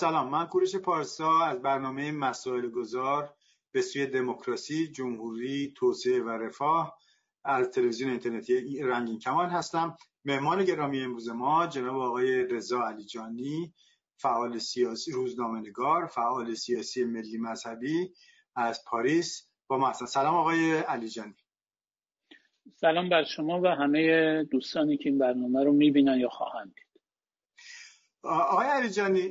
سلام. من کوروش پارسا از برنامه مسائل گذار به سوی دموکراسی جمهوری توسعه و رفاه از تلویزیون اینترنتی رنگین کمان هستم. مهمان گرامی امروز ما جناب آقای رضا علیجانی فعال سیاسی روزنامه نگار فعال سیاسی ملی مذهبی از پاریس با ما هستن. سلام آقای علیجانی. سلام بر شما و همه دوستانی که این برنامه رو می‌بینن یا خواهند دید آقای علیجانی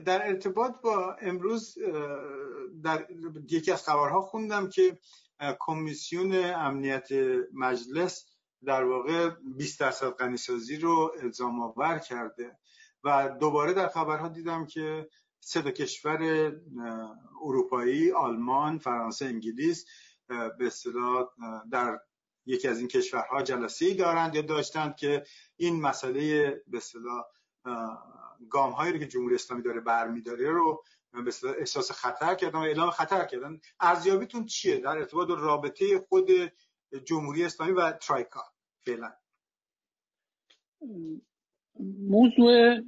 در ارتباط با امروز در یکی از خبرها خوندم که کمیسیون امنیت مجلس در واقع 20 درصد غنیسازی رو الزام آور کرده و دوباره در خبرها دیدم که سه کشور اروپایی آلمان فرانسه انگلیس به اصطلاح در یکی از این کشورها جلسه ای دارند یا داشتند که این مسئله به اصطلاح گام هایی رو که جمهوری اسلامی داره برمیداره رو به احساس خطر کردن و اعلام خطر کردن. ارزیابیتون چیه؟ در ارتباط رابطه خود جمهوری اسلامی و ترایکا فعلا. موضوع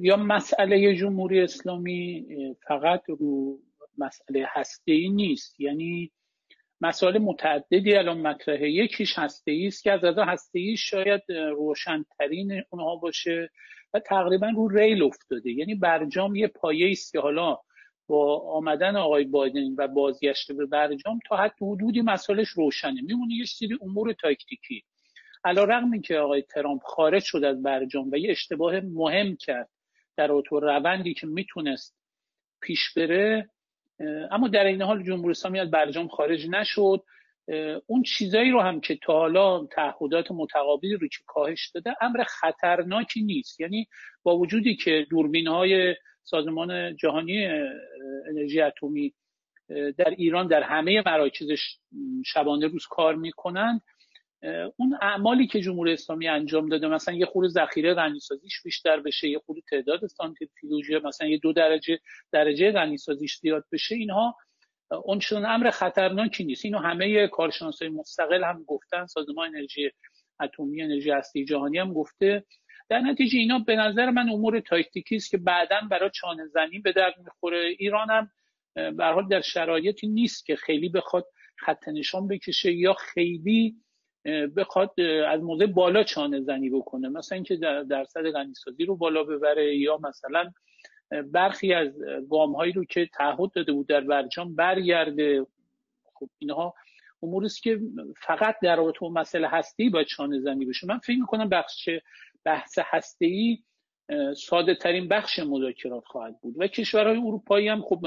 یا مسئله جمهوری اسلامی فقط رو مسئله هسته ای نیست. یعنی مسائل متعددی الان مطرحه. یکیش هسته است که از از هسته ای شاید روشنترین اونها باشه. تقریبا رو ریل افتاده. یعنی برجام یه پایه است که حالا با آمدن آقای بایدن و بازگشت به برجام تا حد حدودی مسائلش روشنه. میمونه یه سری امور تاکتیکی. علا رقم که آقای ترامپ خارج شد از برجام و یه اشتباه مهم کرد در اوتو روندی که می‌تونست پیش بره اما در این حال جمهوری اسلامی از برجام خارج نشد. اون چیزایی رو هم که تا حالا تعهدات متقابلی رو که کاهش داده امر خطرناکی نیست. یعنی با وجودی که دوربین های سازمان جهانی انرژی اتمی در ایران در همه مراکزش شبانه روز کار می‌کنند اون اعمالی که جمهوری اسلامی انجام داده مثلا یه خورده ذخیره غنیسازیش بیشتر بشه یه خورده تعداد سانتریفیوژ مثلا یه دو درجه درجه غنیسازیش زیاد بشه اینها اون چون امر خطرناکی نیست. اینو همه کارشناسای مستقل هم گفتن. سازمان انرژی اتمی انرژی هسته جهانی هم گفته. در نتیجه اینا به نظر من امور تاکتیکی است که بعدا برای چانه زنی به درد می‌خوره. ایران هم به در شرایطی نیست که خیلی بخواد خط نشان بکشه یا خیلی بخواد از موضع بالا چانه زنی بکنه. مثلا اینکه درصد غنیسازی رو بالا ببره یا مثلا برخی از گام هایی رو که تعهد داده بود در برجام برگرده. خب اینها اموری است که فقط در رابطه با مسئله هستی باید چانه زنی بشه من فکر می‌کنم بخش بحث هسته ای ساده ترین بخش مذاکرات خواهد بود و کشورهای اروپایی هم خب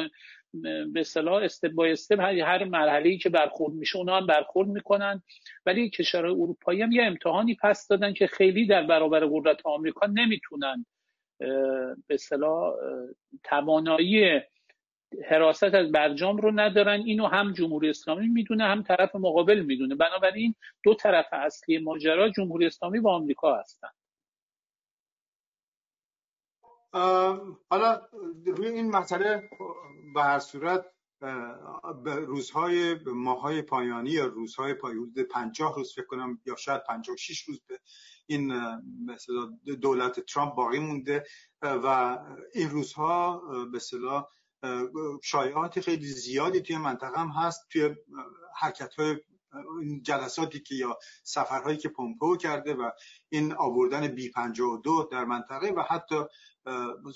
به اصطلاح استپ بای استپ هر مرحله ای که برخورد میشه اونا هم برخورد می‌کنن. ولی کشورهای اروپایی هم یه امتحانی پس دادن که خیلی در برابر قدرت آمریکا نمی‌تونن به اصطلاح توانایی حراست از برجام رو ندارن. اینو هم جمهوری اسلامی می‌دونه هم طرف مقابل می‌دونه. بنابراین دو طرف اصلی ماجرا جمهوری اسلامی و آمریکا هستن. حالا روی این مسئله به هر صورت روزهای ماهای پایانی یا روزهای پایانی پنجاه روز فکر کنم یا شاید پنجاه و شیش روز به این مثلا دولت ترامپ باقی مونده و این روزها به شایعات خیلی زیادی توی منطقه هم هست توی حرکت های جلساتی که یا سفرهایی که پومپو کرده و این آوردن بی 52 در منطقه و حتی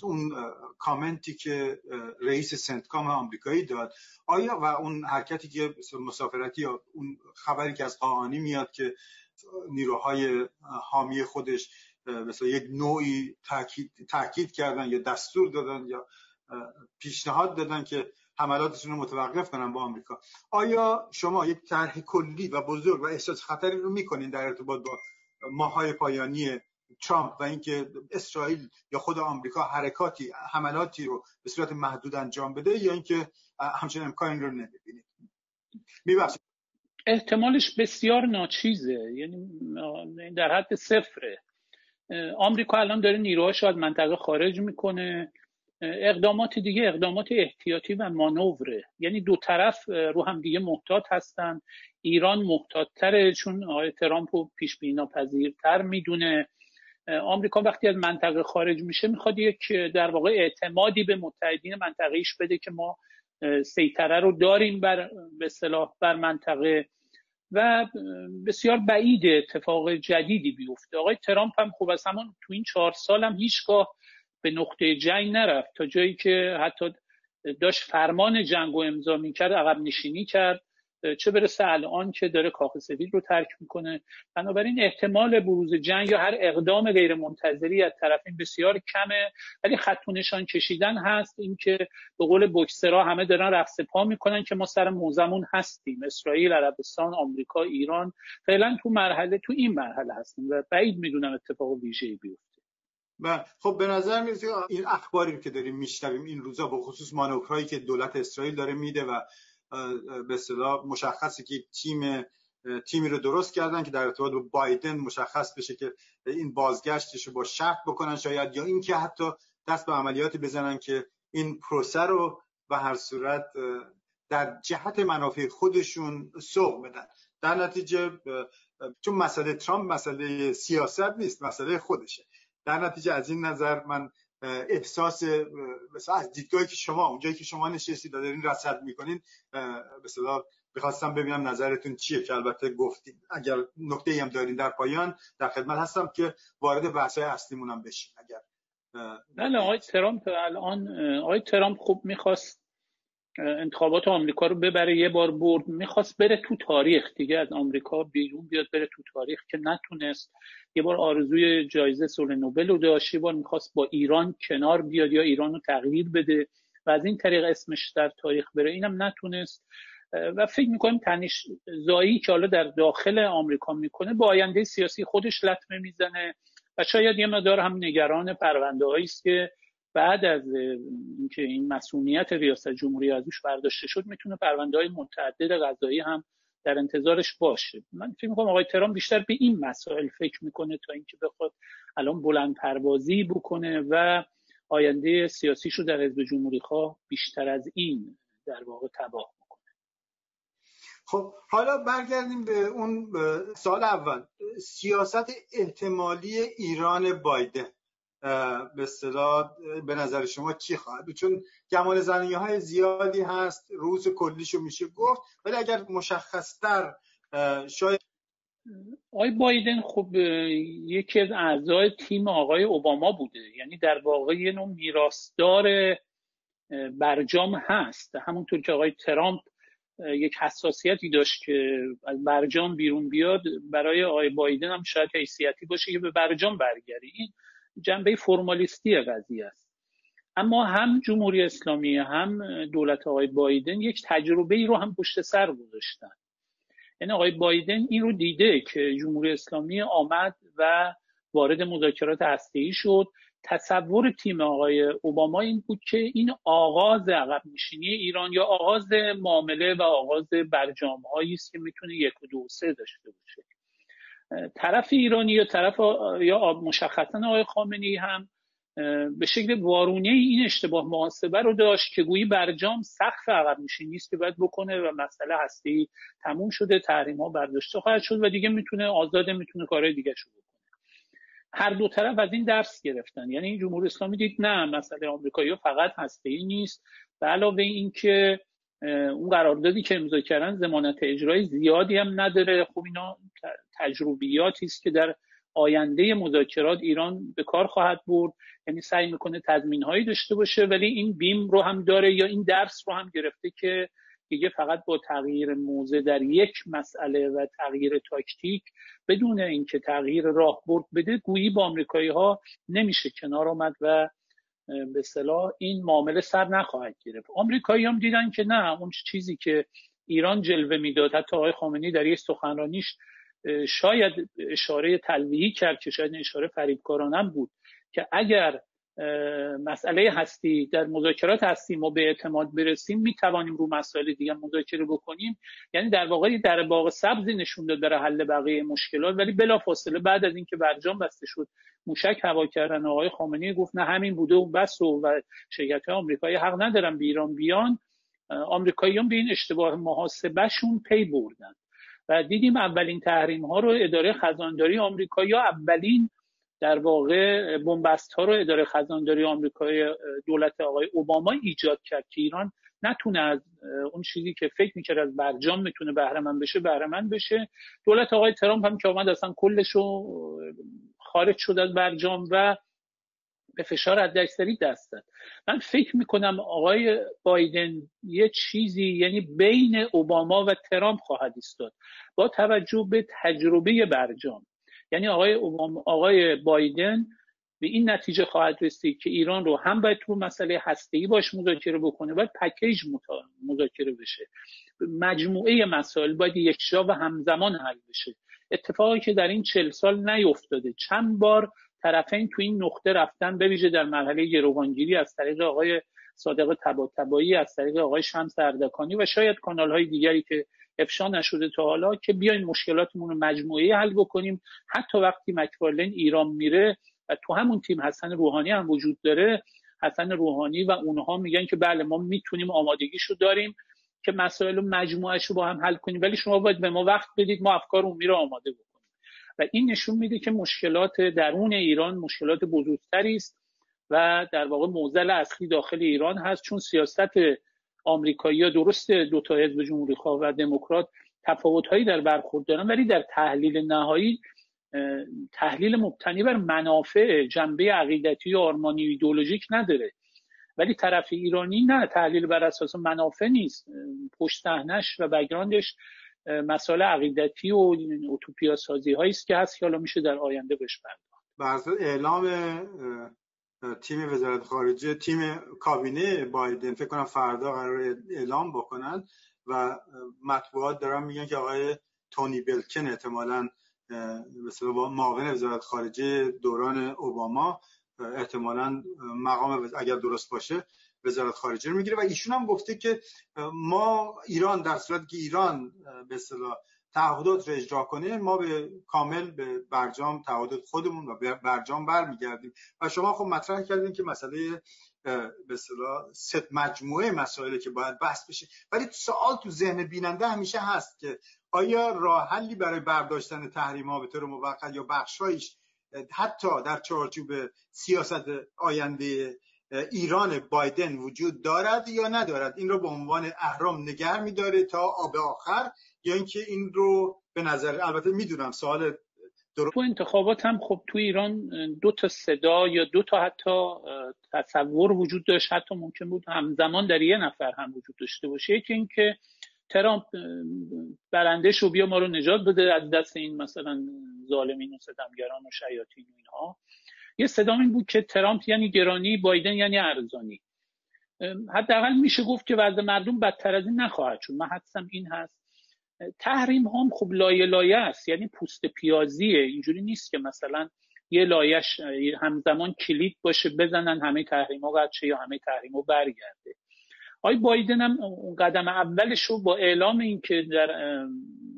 اون کامنتی که رئیس سنتکام آمریکایی داد. آیا و اون حرکتی که مسافرتی یا اون خبری که از قاهانی میاد که نیروهای حامی خودش مثلا یک نوعی تاکید, تاکید کردن یا دستور دادن یا پیشنهاد دادن که حملاتشون رو متوقف کنن با آمریکا. آیا شما یک طرح کلی و بزرگ و احساس خطری رو می‌کنین در ارتباط با ماهای پایانی ترامپ و اینکه اسرائیل یا خود آمریکا حرکاتی حملاتی رو به صورت محدود انجام بده یا اینکه همچنین امکانی رو نمی‌بینید میبخشید. احتمالش بسیار ناچیزه. یعنی در حد صفره. آمریکا الان داره نیروهاش از منطقه خارج می‌کنه. اقدامات دیگه اقدامات احتیاطی و مانوره. یعنی دو طرف رو هم دیگه محتاط هستن. ایران محتاط تره چون آقای ترامپ رو پیش بینا پذیرتر می‌دونه. آمریکا وقتی از منطقه خارج میشه می‌خواد یک در واقع اعتمادی به متحدین منطقهش بده که ما سیطره رو داریم بر به صلاح بر منطقه و بسیار بعید اتفاق جدیدی بیفته. آقای ترامپ هم خوب از همون تو این چهار سال هم هیچگاه به نقطه جنگ نرفت. تا جایی که حتی داشت فرمان جنگ و امضا می‌کرد عقب نشینی کرد. چه برسه الان که داره کاخ سفید رو ترک می‌کنه. بنابراین احتمال بروز جنگ یا هر اقدام غیر منتظری از طرفین بسیار کمه. ولی خط نشان کشیدن هست. اینکه به قول بکسرا همه دارن رقص پا می‌کنن که ما سر موزمون هستیم. اسرائیل عربستان آمریکا ایران. فعلا تو مرحله تو این مرحله هستیم و بعید می‌دونم اتفاق ویژه‌ای بیفته. و خب به نظر میاد این اخباری که داریم میشنویم این روزا به خصوص مانورهایی که دولت اسرائیل داره میده و به اصطلاح مشخصه که تیم تیمی رو درست کردن که در ارتباط با بایدن مشخص بشه که این بازگشتش رو با شرط بکنن شاید یا اینکه حتی دست به عملیاتی بزنن که این پروسه رو به هر صورت در جهت منافع خودشون سوق بدن. در نتیجه چون مسئله ترامپ مسئله سیاست نیست مسئله خودشه. در نتیجه از این نظر من احساس مثلا از دیدگاهی که شما اونجایی که شما نشستید دارین رصد می‌کنین مثلا بخواستم ببینم نظرتون چیه که البته گفتید اگر نکته ای هم دارین در پایان در خدمت هستم که وارد بحث اصلیمون هم بشین اگر بله آقای ترامپ الان آقای ترامپ خوب می‌خواست انتخابات آمریکا رو ببره یه بار برد. می‌خواست بره تو تاریخ دیگه از آمریکا بیرون بیاد بره تو تاریخ که نتونست. یه بار آرزوی جایزه صلح نوبل رو داشت. یه بار می‌خواست با ایران کنار بیاد یا ایران رو تغییر بده و از این طریق اسمش در تاریخ بره. اینم نتونست. و فکر می‌کنیم تنش زایی که حالا در داخل آمریکا می‌کنه با آینده سیاسی خودش لطمه می‌زنه. و شاید یه مدار هم نگران پرونده است که بعد از اینکه این مسئولیت ریاست جمهوری ازش برداشته شد می‌تونه پرونده های متعدد قضایی هم در انتظارش باشه. من فکر می‌کنم آقای ترام بیشتر به این مسائل فکر می‌کنه تا اینکه بخواد الان بلند پروازی بکنه و آینده سیاسیش رو در حزب جمهوری خواه بیشتر از این در واقع تباه خب حالا برگردیم به اون سال اول. سیاست احتمالی ایران بایدن. به اصطلاح به نظر شما چی خواهد چون گمان زنی های زیادی هست روز کلیشو میشه گفت ولی اگر مشخصتر شاید آقای بایدن خب یکی از اعضای تیم آقای اوباما بوده. یعنی در واقع یه نوع میراثدار برجام هست. همونطور که آقای ترامپ یک حساسیتی داشت که از برجام بیرون بیاد برای آقای بایدن هم شاید حیثیتی باشه که به برجام برگرده این جنبه فرمالیستی قضیه است. اما هم جمهوری اسلامی هم دولت آقای بایدن یک تجربه ای رو هم پشت سر گذاشتن. یعنی آقای بایدن این رو دیده که جمهوری اسلامی آمد و وارد مذاکرات ای شد. تصور تیم آقای اوباما این بود که این آغاز عقب نشینی ایران یا آغاز معامله و آغاز برجام است که می‌تونه یک و دو سه داشته باشه. طرف ایرانی یا طرف یا مشخصا آقای خامنی هم به شکل وارونه این اشتباه محاسبه رو داشت که گویی برجام سخت عقب میشه نیست که باید بکنه و مسئله هستی تموم شده تحریم ها برداشته خواهد شد و دیگه می‌تونه آزاده می‌تونه کارهای دیگه شو بکنه هر دو طرف از این درس گرفتن. یعنی این جمهوری اسلامی دید نه مسئله آمریکایی فقط هسته ای نیست. به علاوه اینکه اون قراردادی که امضا کردن زمانت اجرایی زیادی هم نداره. خب اینا تجربیاتی است که در آینده مذاکرات ایران به کار خواهد برد. یعنی سعی می‌کنه تضمین هایی داشته باشه ولی این بیم رو هم داره یا این درس رو هم گرفته که دیگه فقط با تغییر موضع در یک مسئله و تغییر تاکتیک بدون اینکه تغییر راه برد بده گویی با آمریکایی ها نمیشه. کنار آمد و به صلاح این معامله سر نخواهد گرفت. آمریکایی هم دیدن که نه اون چیزی که ایران جلوه می‌داد حتی آقای خامنی در یک سخنرانیش شاید اشاره تلویحی کرد که شاید اشاره فریبکارانم بود که اگر مسئله هستی. در مذاکرات هستی ما به اعتماد برسیم می توانیم رو مسائل دیگه مذاکره بکنیم. یعنی در واقع در باغ سبزی نشون داد برای حل بقیه مشکلات. ولی بلا فاصله بعد از اینکه برجام بسته شد موشک هوا کردن آقای خامنه‌ای گفت نه همین بوده و بس و, و شرکت آمریکایی حق ندارن به ایران بیان. آمریکاییان به این اشتباه محاسبهشون پی بردن. و دیدیم اولین تحریم ها رو اداره خزانداری آمریکا یا اولین در واقع بنبست ها رو اداره خزانداری آمریکای دولت آقای اوباما ایجاد کرد که ایران نتونه از اون چیزی که فکر می‌کرد از برجام می‌تونه بهره بشه بهره بشه. دولت آقای ترامپ هم که آمد اصلا کلش رو خارج شد از برجام و به فشار حداکثری دست داد. من فکر می‌کنم آقای بایدن یه چیزی یعنی بین اوباما و ترامپ خواهد ایستاد با توجه به تجربه برجام. یعنی آقای, آقای بایدن به این نتیجه خواهد رسید که ایران رو هم باید تو مسئله هسته‌ای باش مذاکره بکنه باید پکیج مذاکره بشه. مجموعه مسائل باید یکجا و همزمان حل بشه. اتفاقی که در این چل سال نیفتاده. چند بار طرفین تو این نقطه رفتن بویژه در مرحله گروگانگیری از طریق آقای صادق تباتبایی از طریق آقای شمس اردکانی و شاید کانال های دیگری که افشا نشده تا حالا که بیاین مشکلاتمون رو مجموعی حل بکنیم. حتی وقتی مکفارلین ایران میره و تو همون تیم حسن روحانی هم وجود داره حسن روحانی و اونها میگن که بله ما می‌تونیم آمادگیشو داریم که مسائل مجموعش رو با هم حل کنیم. ولی شما باید به ما وقت بدید ما افکار اون رو آماده بکنیم. و این نشون میده که مشکلات درون ایران مشکلات بزرگتری است. و در واقع موزل اصلی داخل ایران هست چون سیاست آمریکایی ها درست دو تا حزب جمهوری خواه و دموکرات تفاوت هایی در برخورد دارن ولی در تحلیل نهایی تحلیل مبتنی بر منافع جنبه عقیدتی و آرمانی و ایدولوژیک نداره. ولی طرف ایرانی نه تحلیل بر اساس منافع نیست. پشت صحنش و بگراندش مسائل عقیدتی و اوتوپیا سازی هایی است که هست که حالا میشه در آینده بهش پرداخت. اعلام تیم وزارت خارجه تیم کابینه بایدن. فکر کنم فردا قرار اعلام بکنن و مطبوعات دارن میگن که آقای تونی بلکن احتمالا مثلا معاون وزارت خارجه دوران اوباما احتمالا مقام اگر درست باشه وزارت خارجه رو می‌گیره. و ایشون هم گفته که ما ایران در صورت که ایران به اصطلاح تعهدات رو اجرا کنه ما به کامل به برجام تعهدات خودمون و به برجام برمیگردیم. و شما خب مطرح کردین که مسئله به اصطلاح ست مجموعه مسائلی که باید بحث بشه. ولی سوال تو ذهن بیننده همیشه هست که آیا راه حلی برای برداشتن تحریم ها به طور موقت یا بخشایش حتی در چارچوب سیاست آینده ایران بایدن وجود دارد یا ندارد؟ این رو به عنوان اهرام نگر میداره تا آب آخر یا اینکه این رو به نظر البته می‌دونم سوال تو انتخابات هم خب تو ایران دو تا صدا یا دو تا حتی تصور وجود داشت. حتی ممکن بود همزمان در یه نفر هم وجود داشته باشه. یکی اینکه ترامپ برنده شو بیا ما رو نجات بده از دست این مثلا ظالمین و ستمگران و شیاطین و اینها. یه صدا این بود که ترامپ یعنی گرانی بایدن یعنی ارزانی. حداقل میشه گفت که وضع مردم بدتر از این نخواهد شد. من حدسم این هست تحریم هم خب لایه لایه است. یعنی پوست پیازیه. اینجوری نیست که مثلا یه لایش همزمان کلید باشه بزنن همه تحریم ها یا همه تحریم ها برگرده. آقای بایدن هم قدم اولش رو با اعلام اینکه در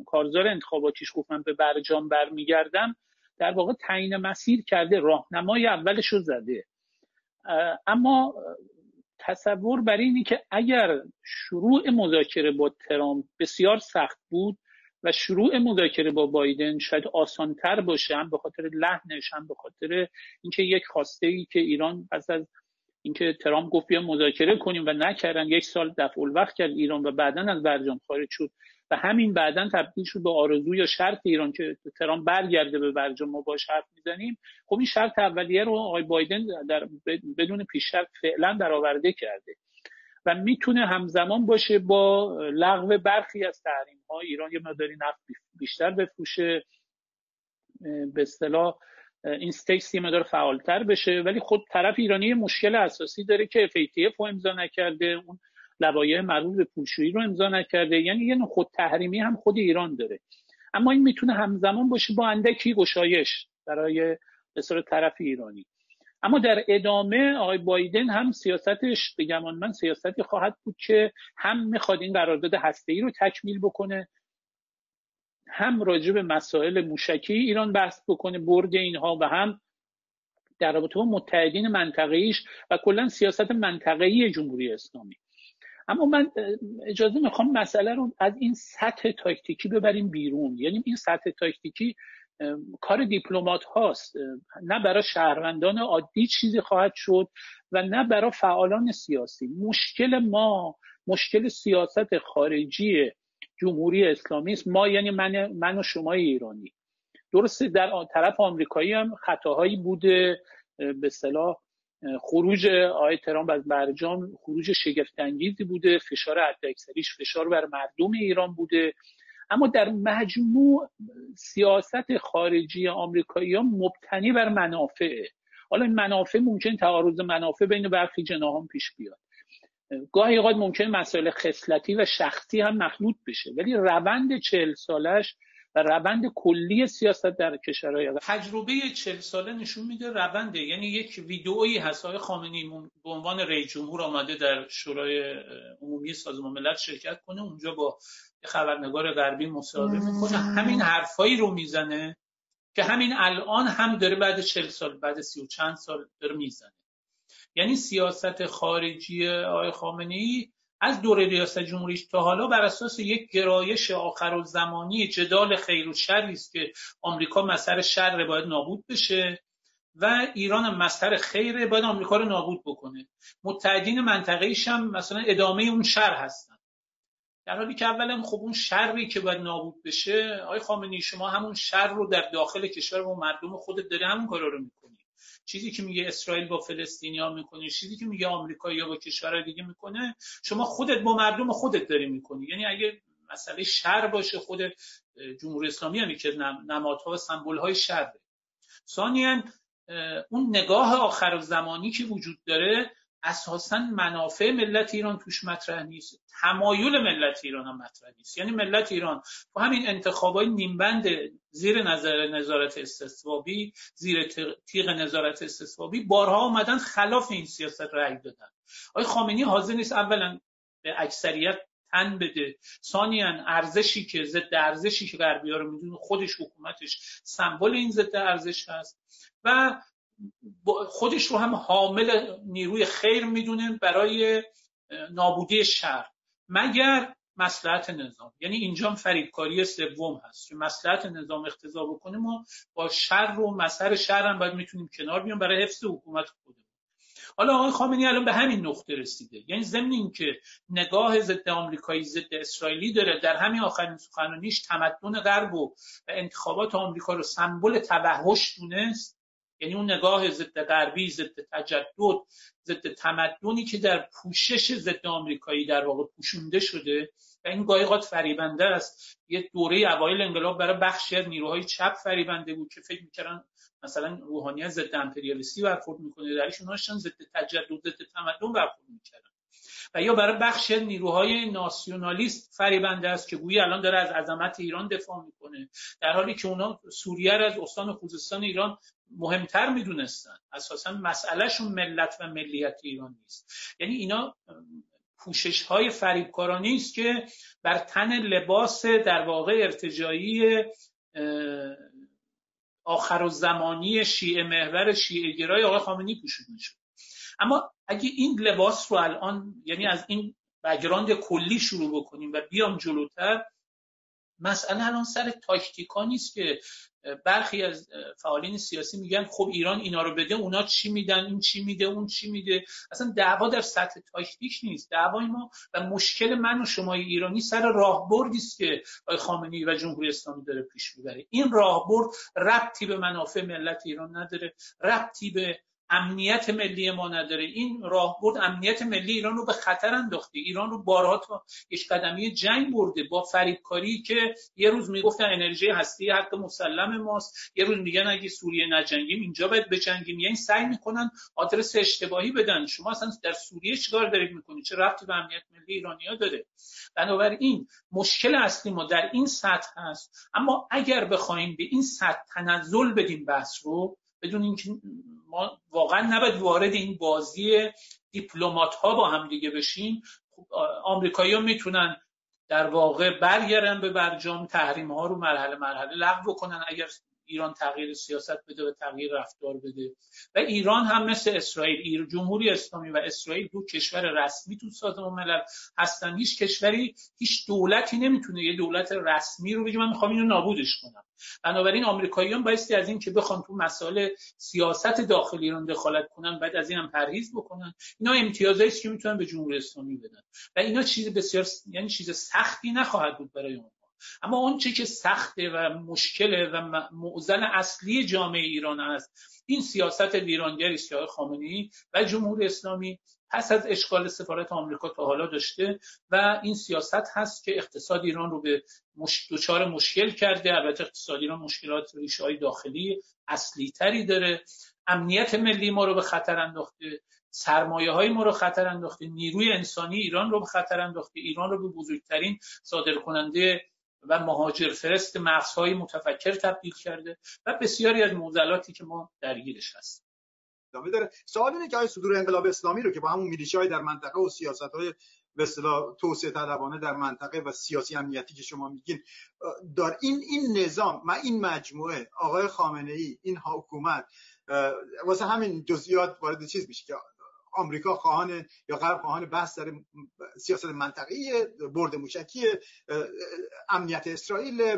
کارزار انتخاباتیش گفت من به برجام برمیگردم در واقع تعیین مسیر کرده. راهنمای اولش رو زده. اما تصور بر اینی که اگر شروع مذاکره با ترامپ بسیار سخت بود و شروع مذاکره با بایدن شاید آسانتر باشه هم به خاطر لحنش هم به خاطر اینکه یک خواسته ای که ایران پس از اینکه ترامپ گفت بیا مذاکره کنیم و نکردن یک سال دفع الوقت کرد ایران و بعدا از برجام خارج شد. و همین بعدا تبدیل شد به آرزو یا شرط ایران که ترامپ برگرده به برجام ما باش حرف می‌زنیم. خب این شرط اولیه رو آقای بایدن در بدون پیش شرط فعلا برآورده کرده و می‌تونه همزمان باشه با لغو برخی از تحریم ها ایران یه مقداری نفت بیشتر بفروشه به اصطلاح INSTEX یه مقدار فعالتر بشه. ولی خود طرف ایرانی مشکل اساسی داره که FATF رو امضا نکرده. اون لوایح مربوط به پولشویی رو امضا نکرده. یعنی یه نوع خود تحریمی هم خود ایران داره. اما این می‌تونه همزمان باشه با اندکی گشایش برای به طرف ایرانی. اما در ادامه آقای بایدن هم سیاستش به من سیاستی خواهد بود که هم می‌خواد این قرارداد ای رو تکمیل بکنه هم راجع به مسائل موشکی ایران بحث بکنه برد اینها و هم در رابطه با متحدین منطقه‌ایش و کلا سیاست منطقه‌ای جمهوری اسلامی. اما من اجازه می‌خوام مسئله رو از این سطح تاکتیکی ببریم بیرون. یعنی این سطح تاکتیکی کار دیپلمات هاست. نه برای شهروندان عادی چیزی خواهد شد و نه برای فعالان سیاسی. مشکل ما مشکل سیاست خارجی جمهوری اسلامی است. ما یعنی من, من و شما ایرانی. درسته در طرف آمریکایی هم خطاهایی بوده. به صلاح خروج آقای ترامپ از برجام خروج شگفت انگیزی بوده فشار حداکثریش فشار بر مردم ایران بوده. اما در مجموع سیاست خارجی آمریکایی ها مبتنی بر منافعه. حالا این منافع ممکن تعارض منافع بین برخی جناهان پیش بیاد. گاهی اوقات ممکن مسائل خصلتی و شخصی هم مخلوط بشه ولی روند چهل سالش و روند کلی سیاست در کشورهای تجربه چهل ساله نشون میده رونده. یعنی یک ویدئویی هست. های خامنه‌ای به عنوان رئیس جمهور آمده در شورای عمومی سازمان ملل شرکت کنه. اونجا با خبرنگار غربی مصاحبه می‌کنه. همین حرفایی رو می‌زنه که همین الان هم داره بعد چهل سال بعد سی و چند سال داره می‌زنه. یعنی سیاست خارجی آقای خامنه ای از دوره ریاست جمهوریش تا حالا بر اساس یک گرایش آخر زمانی جدال خیر و شری است که آمریکا مسئله شر باید نابود بشه و ایران هم مسئله خیره باید آمریکا رو نابود بکنه. متحدین منطقه هم مثلا ادامه اون شر هستن. در حالی که اولا خب اون شری که باید نابود بشه آقای خامنه‌ای شما همون شر رو در داخل کشور و مردم خودت داره همون کارا رو می‌کنی. چیزی که میگه اسرائیل با فلسطینیا می‌کنه چیزی که میگه آمریکا یا با کشورهای دیگه می‌کنه شما خودت با مردم خودت داری می‌کنی. یعنی اگه مسئله شر باشه خود جمهوری اسلامی هم که نمادها و سمبل های شر ثانیا اون نگاه آخر زمانی که وجود داره اساسا منافع ملت ایران توش مطرح نیست. تمایل ملت ایران هم مطرح نیست. یعنی ملت ایران تو همین انتخابای نیمبند زیر نظر نظارت استثوابی زیر تیغ نظارت استثوابی بارها آمدن خلاف این سیاست رأی دادن. آقای خامنه‌ای حاضر نیست اولا به اکثریت تن بده. ثانیا ارزشی که ضد ارزشی که غربی‌ها رو می‌دونه خودش حکومتش سمبل این ضد ارزش هست. و خودش رو هم حامل نیروی خیر می‌دونه برای نابودی شر مگر مسلحت نظام. یعنی اینجا فریبکاری سوم هست. که مسلحت نظام اختضا بکنه ما با شر و مسر شر هم باید می‌تونیم کنار بیام برای حفظ حکومت خودمون. حالا آقای خامنه‌ای الان به همین نقطه رسیده. یعنی ضمن اینکه نگاه ضد آمریکایی ضد اسرائیلی داره در همین آخرین سخنرانیش تمدن غرب و انتخابات آمریکا رو سمبل توحش دونست. یعنی اون نگاه ضد غربی ضد تجدد ضد تمدنی که در پوشش ضد آمریکایی در واقع پوشونده شده و این گاهی فریبنده است. یه دوره اوایل انقلاب برای بخشی از نیروهای چپ فریبنده بود که فکر می‌کردن مثلا روحانیت ضد امپریالیستی برخورد می‌کنه درش اونها ضد تجدد ضد تمدن برخورد می‌کردن. و یا برای بخش نیروهای ناسیونالیست فریبنده است که گویی الان داره از عظمت ایران دفاع می‌کنه. در حالی که اونا سوریه را از استان خوزستان ایران مهمتر می‌دونستن. اساسا مسئلهشون ملت و ملیت ایران نیست. یعنی اینا پوشش های فریبکارانی است که بر تن لباس در واقع ارتجایی آخر و زمانی شیعه محور شیعه گرای آقای خامنی پوشیده شد اما اگه این لباس رو الان یعنی از این بگراند کلی شروع بکنیم و بیام جلوتر مسئله الان سر تاکتیکا نیست که برخی از فعالین سیاسی میگن خب ایران اینا رو بده اونا چی میدن این چی میده اون چی میده. اصلا دعوا در سطح تاکتیک نیست. دعوای ما و مشکل من و شما ایرانی سر راهبردی است که آقای خامنه‌ای و جمهوری اسلامی داره پیش می‌بره. این راهبرد ربطی به منافع ملت ایران نداره ربطی به امنیت ملی ما نداره. این راهبرد امنیت ملی ایران رو به خطر انداخته. ایران رو بارها تا یک قدمی جنگ برده با فریبکاری که یه روز می‌گفتن انرژی هستی حق مسلم ماست. یه روز میگن اگه سوریه نجنگیم اینجا باید بجنگیم. یعنی سعی می‌کنن آدرس اشتباهی بدن. شما اصلا در سوریه چیکار دارید می‌کنید؟ چه ربطی به امنیت ملی ایرانیا داره؟ بنابراین مشکل اصلی ما در این سطح هست. اما اگر بخوایم به این سطح تنزل بدیم بحث رو بدون اینکه ما واقعا نباید وارد این بازی دیپلمات ها با هم دیگه بشیم. خب آمریکایی ها می‌تونن در واقع برگردن به برجام تحریم ها رو مرحله مرحله لغو کنن اگر ایران تغییر سیاست بده و تغییر رفتار بده. و ایران هم مثل اسرائیل جمهوری اسلامی و اسرائیل دو کشور رسمی تو سازمان ملل هستن. هیچ کشوری هیچ دولتی نمی‌تونه یه دولت رسمی رو بگه من می‌خوام اینو نابودش کنم. بنابراین آمریکاییان بایستی از این که بخوان تو مسائل سیاست داخلی ایران دخالت کنن بعد از این هم پرهیز بکنن. اینا امتیازایی که می‌تونن به جمهوری اسلامی بدن. و اینا چیز بسیار یعنی چیز سختی نخواهد بود برای اون. اما چی که سخته و مشکله و معضل اصلی جامعه ایران است. این سیاست ویرانگری است خامنه‌ای. و جمهوری اسلامی پس از اشغال سفارت آمریکا تا حالا داشته و این سیاست هست که اقتصاد ایران رو به مش... دچار مشکل کرده. البته اقتصاد ایران مشکلات ریشه های داخلی اصلی تری داره. امنیت ملی ما رو به خطر انداخته. سرمایه های ما رو خطر انداخته. نیروی انسانی ایران رو به خطر انداخته. ایران رو به بزرگترین صادر کننده و مهاجر فرست مغزهای متفکر تبدیل کرده و بسیاری از معضلاتی که ما درگیرش هستیم. ادامه داره. سوال اینه که آیا صدور انقلاب اسلامی رو که با همون های در منطقه و سیاست های به اصطلاح توسعه طلبانه در منطقه و سیاسی امنیتی که شما میگین دار این این نظام ما این مجموعه آقای خامنه ای این حکومت واسه همین جزئیات وارد چیز میشه که آمریکا خواهان یا غرب خواهان بحث در سیاست منطقی برد موشکی امنیت اسرائیل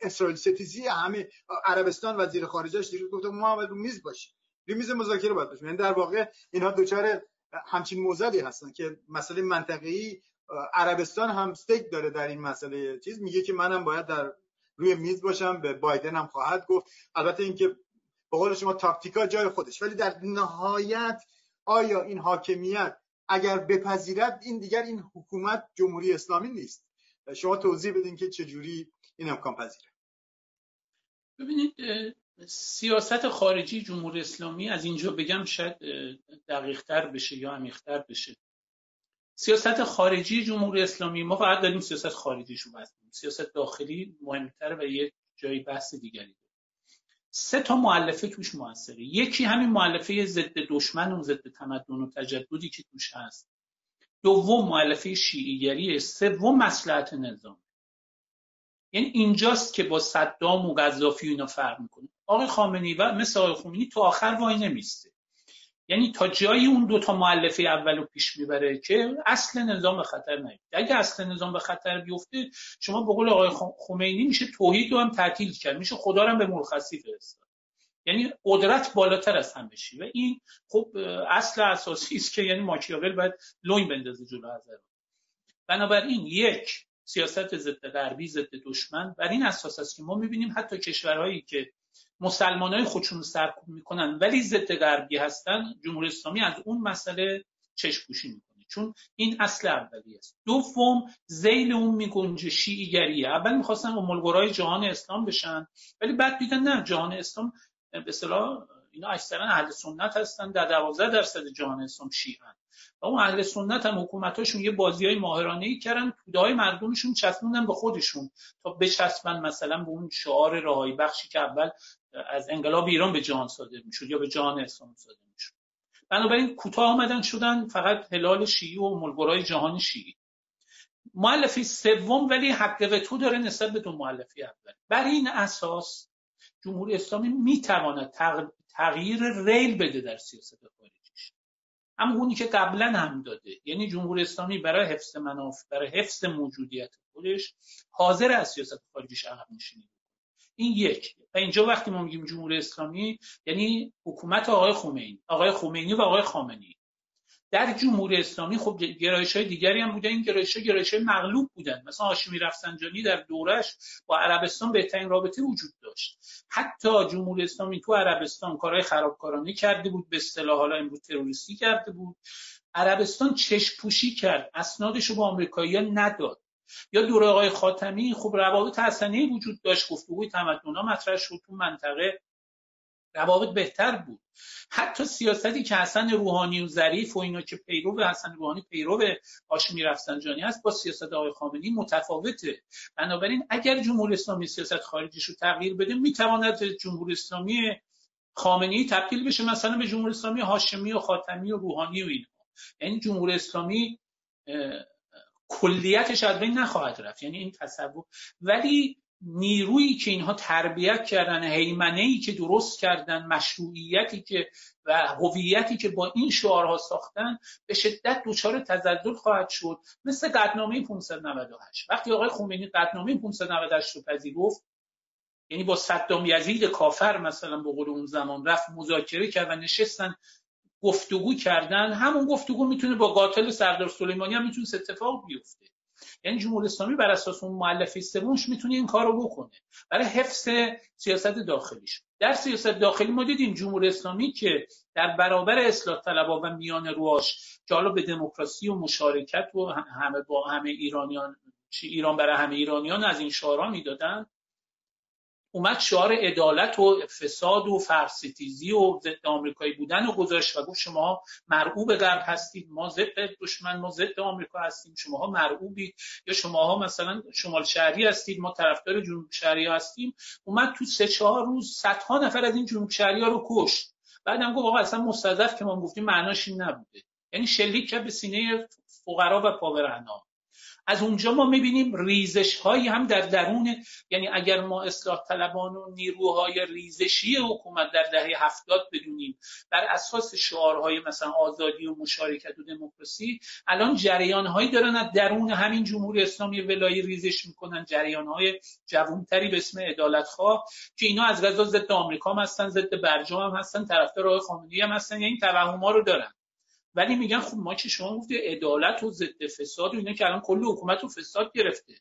اسرائیل ستیزی همه عربستان وزیر خارجهش دیگه گفت ما رو میز باشیم روی میز مذاکره باید باشیم یعنی در واقع اینها دوچار همچین موزلی هستن که مسئله منطقی عربستان هم استیک داره در این مسئله چیز. میگه که منم باید در روی میز باشم به بایدن هم خواهد گفت. البته اینکه به قول شما تاکتیکا جای خودش. ولی در نهایت آیا این حاکمیت اگر بپذیرد این دیگر این حکومت جمهوری اسلامی نیست. شما توضیح بدین که چجوری این امکان پذیره. ببینید سیاست خارجی جمهوری اسلامی از اینجا بگم شاید دقیقتر بشه یا عمیقتر بشه. سیاست خارجی جمهوری اسلامی ما فقط داریم سیاست خارجیشو بحث سیاست داخلی مهمتر و یک جایی بحث دیگری سه تا معلفه توش موثره یکی همین معلفه ضد دشمن و ضد تمدن و تجددی که توش هست. دوم معلفه شیعیگری سوم مسلحت نظام. یعنی اینجاست که با صدام و قذافی اینا فرق می‌کنه. آقای خامنه‌ای و مثل آقای خمینی تو آخر وای نمیسته. یعنی تا جایی اون دو تا مؤلفه اولو پیش می‌بره که اصل نظام به خطر نیفته اگه اصل نظام به خطر بیفته شما به قول آقای خمینی میشه توحید رو هم تعطیل کرد. میشه خدا رو هم به مرخصی فرستاد. یعنی قدرت بالاتر از هم بشی و این خب اصل اساسی است که یعنی ماکیاول باید لوین بندازه جلو حضرت بنابراین یک سیاست ضد غربی ضد دشمن بر این اساس است که ما می‌بینیم حتی کشورهایی که مسلمان های خودشون سرکوب می‌کنن ولی ضد غربی هستن. جمهوری اسلامی از اون مسئله چشم پوشی می‌کنه. چون این اصل اولی است. دوم زیل اون میگنجه شیعیگریه. اول می‌خواستن امالگرای جهان اسلام بشن ولی بعد دیدن نه جهان اسلام به اصطلاح اینا اکثرا اهل سنت هستن در 12 درصد جهان اسلام شیعن. و اون اهل سنت هم حکومتاشون یه بازی های ماهرانه ای کردن توده های مردمشون چسبوندن به خودشون تا بچسبن مثلا به اون شعار راهی بخشی که اول از انقلاب ایران به جهان صادر می‌شد یا به جهان اسلام صادر می‌شد. بنابراین کوتاه آمدن شدن فقط هلال شیعی و ملگرای جهان شیعی. معلفی سوم ولی حق تو داره نسبت به دو معلفی اول. بر این اساس جمهوری اسلامی می‌تواند تغییر ریل بده در سیاست خارجیش. اما اونی که قبلا هم داده یعنی جمهوری اسلامی برای حفظ منافع برای حفظ موجودیت خودش حاضر از سیاست خارجیش عقب نشینی این یک. اینجا وقتی ما میگیم جمهوری اسلامی یعنی حکومت آقای خمینی آقای خمینی و آقای خامنه‌ای. در جمهوری اسلامی خب گرایش های دیگری هم بودن این گرایش های گرایش های مغلوب بودن. مثلا هاشمی رفسنجانی در دورش با عربستان بهترین رابطه وجود داشت. حتی جمهوری اسلامی تو عربستان کارهای خرابکارانه کرده بود به اصطلاح حالا امروز تروریستی کرده بود. عربستان چشم پوشی کرد. اسنادش رو با آمریکایی‌ها نداد. یا دوره آقای خاتمی خب روابط حسنی وجود داشت گفتگوی تمدن‌ها مطرح شد تو منطقه. روابط بهتر بود. حتی سیاستی که حسن روحانی و ظریف و اینا که پیرو حسن روحانی پیرو هاشمی رفسنجانی هست با سیاست آقای خامنه‌ای متفاوته. بنابراین اگر جمهوری اسلامی سیاست خارجیش رو تغییر بده می‌تواند جمهوری اسلامی خامنه‌ای تبدیل بشه مثلا به جمهوری اسلامی هاشمی و خاتمی و روحانی و اینها. یعنی جمهوری اسلامی کلیتش از بین نخواهد رفت. یعنی این تصور. ولی نیرویی که اینها تربیت کردن حیمنه ای که درست کردن مشروعیتی که و هویتی که با این شعارها ساختن به شدت دچار تزلزل خواهد شد. مثل قدنامه 598 وقتی آقای خمینی قدنامه 598 رو پذیرفت یعنی با صدام یزید کافر مثلا به قول اون زمان رفت مذاکره کرد و نشستن گفتگو کردن همون گفتگو می‌تونه با قاتل سردار سلیمانی هم می‌تونه اتفاق بیفته. یعنی جمهوری اسلامی بر اساس اون مؤلفه سومش می‌تونه این کارو بکنه برای حفظ سیاست داخلیش. در سیاست داخلی ما دیدیم جمهوری اسلامی که در برابر اصلاح طلبها و میان رواش که حالا به دموکراسی و مشارکت و همه با همه ایرانیان ایران برای همه ایرانیان از این شعارا می‌دادن. اومد شعار عدالت و فساد و فرستیزی و ضد آمریکایی بودن و گذاشت و گفت شما مرعوب غرب هستید ما ضد دشمن ما ضد آمریکا هستیم شماها مرعوبید یا شماها مثلا شمال شهری هستید ما طرفدار جنوب شهری هستیم. اومد تو سه چهار روز صدها نفر از این جنوب شهری ها رو کشت. بعدم گفت آقا اصلا مستضعف که ما گفتیم معناش این نبوده. یعنی شلیک کرد به سینه فقرا و پاورهنان از اونجا ما می‌بینیم ریزش هایی هم در درون یعنی اگر ما اصلاح طلبان و نیروهای ریزشی حکومت در دهه هفتاد بدونیم بر اساس شعارهای مثلا آزادی و مشارکت و دموکراسی الان جریان هایی دارن از درون همین جمهوری اسلامی ولایی ریزش می‌کنن. جریان های جوانتری به اسم عدالت خواه که اینا از غذا ضد آمریکا هستن ضد برجام هم هستن طرفدار آقای خامنه‌ای هم هستن یعنی توهم رو دارن. ولی میگن خب ما که شما گفتی عدالت و ضد فساد و اینا که الان کل حکومت و فساد گرفته.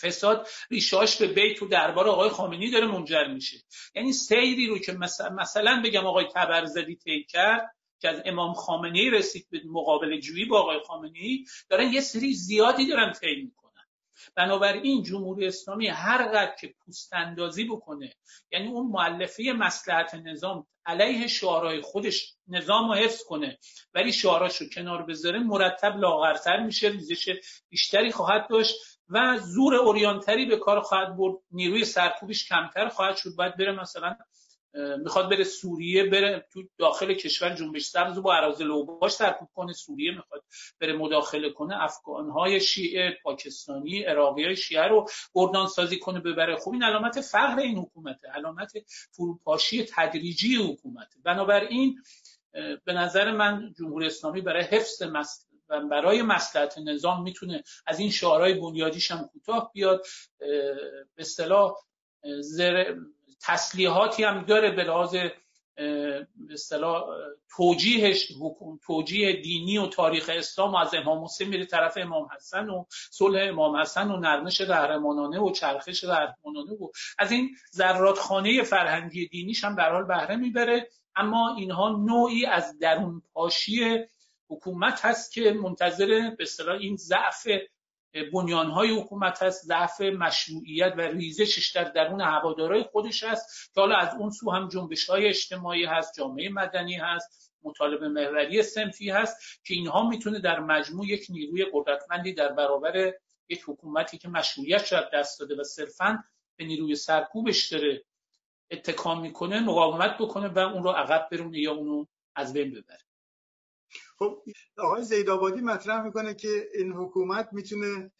فساد ریشاش به بیت و دربار آقای خامنه‌ای داره منجر میشه. یعنی سیری رو که مثلا, بگم آقای تبرزدی طی کرد که از امام خامنه‌ای رسید به مقابل جویی با آقای خامنه‌ای دارن یه سری زیادی دارن طی بنابراین جمهوری اسلامی هر قدر که پوست اندازی بکنه یعنی اون معلفه مسلحت نظام علیه شعارهای خودش نظام رو حفظ کنه ولی شعاراش رو کنار بذاره مرتب لاغرتر میشه ریزش بیشتری خواهد داشت و زور اوریانتری به کار خواهد برد نیروی سرکوبش کمتر خواهد شد. باید بره مثلا می‌خواد بره سوریه بره تو داخل کشور جنبش سبز با اراذل اوباش سرکوب کنه. سوریه می‌خواد بره مداخله کنه. افغانهای شیعه پاکستانی عراقی های شیعه رو گردان سازی کنه ببره. خب این علامت فقر این حکومته. علامت فروپاشی تدریجی حکومته. بنابراین به نظر من جمهوری اسلامی برای حفظ و برای مسلحت نظام می‌تونه از این شعارهای بنیادیش هم کوتاه بیاد. به اصطلاح تسلیحاتی هم داره به لحاظ اصطلاح توجیهش توجیه دینی و تاریخ اسلام و از امام حسین میره طرف امام حسن و صلح امام حسن و نرمش قهرمانانه و چرخش قهرمانانه و از این ذرات فرهنگی دینیش هم به حال بهره می‌بره. اما اینها نوعی از درون پاشی حکومت هست که منتظر به این ضعف بنیانهای حکومت هست ضعف مشروعیت و ریزشش در درون هوادارای خودش هست که حالا از اون سو هم جنبش های اجتماعی هست جامعه مدنی هست مطالبه محوری سنفی هست که اینها می‌تونه در مجموع یک نیروی قدرتمندی در برابر یک حکومتی که مشروعیت شاید دست داده و صرفا به نیروی سرکوبش داره اتکام می‌کنه مقاومت بکنه و اون رو عقب برونه یا اونو از بین ببره. خب آقای زیدآبادی مطرح می‌کنه که این حکومت می‌تونه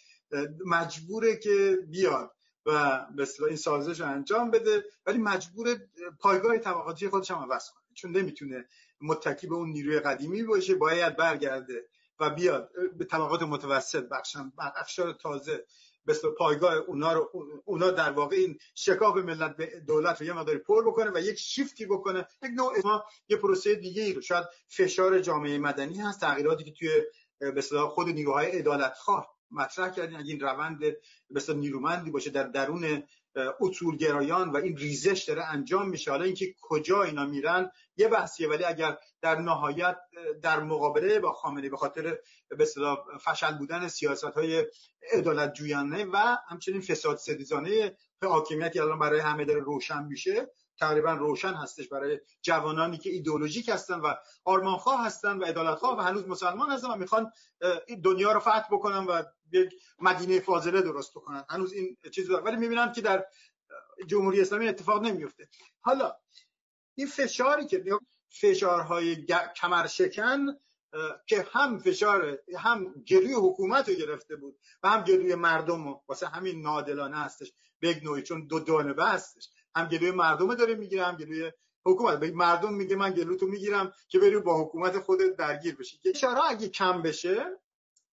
مجبوره که بیاد و مثلا این سازش رو انجام بده ولی مجبور پایگاه طبقاتی خودش هم عوض کنه چون نمی‌تونه متکی به اون نیروی قدیمی باشه باید برگرده و بیاد. به طبقات متوسط بخشم افشار تازه. به پایگاه اونا رو اونا در واقع این شکاف ملت به دولت رو یه مقداری پر بکنه و یک شیفتی بکنه. یک نوع ما یه پروسه دیگه ای رو. شاید فشار جامعه مدنی هست تغییراتی که توی به خود نیروهای عدالت خواه مطرح کردین اگه این روند به نیرومندی باشه در درون اصولگرایان و این ریزش داره انجام میشه. حالا اینکه کجا اینا میرن یه بحثیه. ولی اگر در نهایت در مقابله با خامنه به خاطر به فشل بودن سیاست های عدالت جویانه و همچنین فساد ستیزانه حاکمیتی الان برای همه داره روشن میشه تقریبا روشن هستش برای جوانانی که ایدئولوژیک هستن و آرمانخواه هستن و عدالتخواه و هنوز مسلمان هستن و می‌خوان دنیا رو فتح بکنن و یک مدینه فاضله درست بکنن. هنوز این چیز داره ولی می‌بینم که در جمهوری اسلامی اتفاق نمیفته حالا این فشاری که فشارهای کمر شکن که هم فشار هم گلوی حکومت رو گرفته بود و هم گلوی مردم رو. واسه همین نادلانه هستش. به نوعی چون دو دانبه هستش. هم گلوی مردم داره می‌گیره هم گلوی حکومت. به مردم میگه من گلوتو می‌گیرم که بری با حکومت خودت درگیر بشی. که اگه کم بشه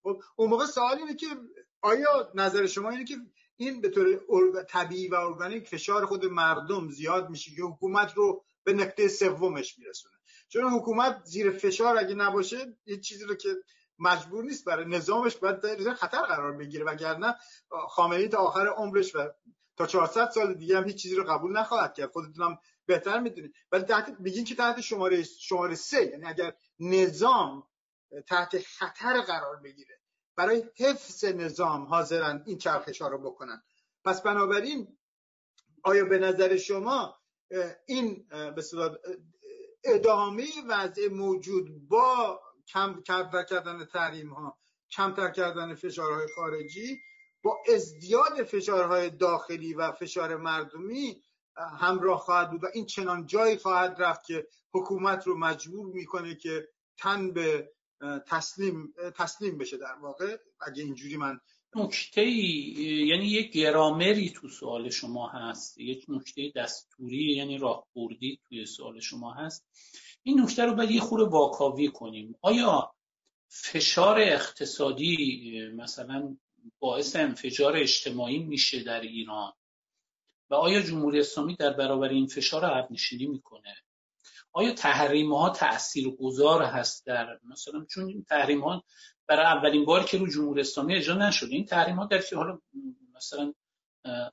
خب اون موقع سوال اینه که آیا نظر شما اینه که این به طور طبیعی و ارگانیک فشار خود مردم زیاد میشه که حکومت رو به نقطه سومش میرسونه؟ چون حکومت زیر فشار اگه نباشه یه چیزی رو که مجبور نیست برای نظامش باید خطر قرار بگیره وگرنه خامنه‌ای تا آخر عمرش و تا 400 سال دیگه هم هیچ چیزی رو قبول نخواهد کرد. خودتون بهتر می‌دونید. ولی تحت میگین که تحت شماره شماره سه. یعنی اگر نظام تحت خطر قرار بگیره برای حفظ نظام حاضرن این چرخش ها رو بکنن. پس بنابراین آیا به نظر شما این به ادامه وضع موجود با کم کردن تحریم ها کمتر کردن فشارهای خارجی با ازدیاد فشارهای داخلی و فشار مردمی همراه خواهد بود و این چنان جایی خواهد رفت که حکومت رو مجبور می‌کنه که تن به تسلیم تسلیم بشه در واقع. اگه اینجوری من نکته یعنی یک گرامری تو سوال شما هست یک نکته دستوری یعنی راهبردی توی سوال شما هست. این نکته رو باید یه خورده واکاوی کنیم. آیا فشار اقتصادی مثلا باعث انفجار اجتماعی میشه در ایران. و آیا جمهوری اسلامی در برابر این فشار عقب نشینی می‌کنه؟ آیا تحریم ها تأثیر گذار هست در مثلا چون این تحریم ها برای اولین بار که رو جمهوری اسلامی اجرا نشده این تحریم ها در حالا مثلا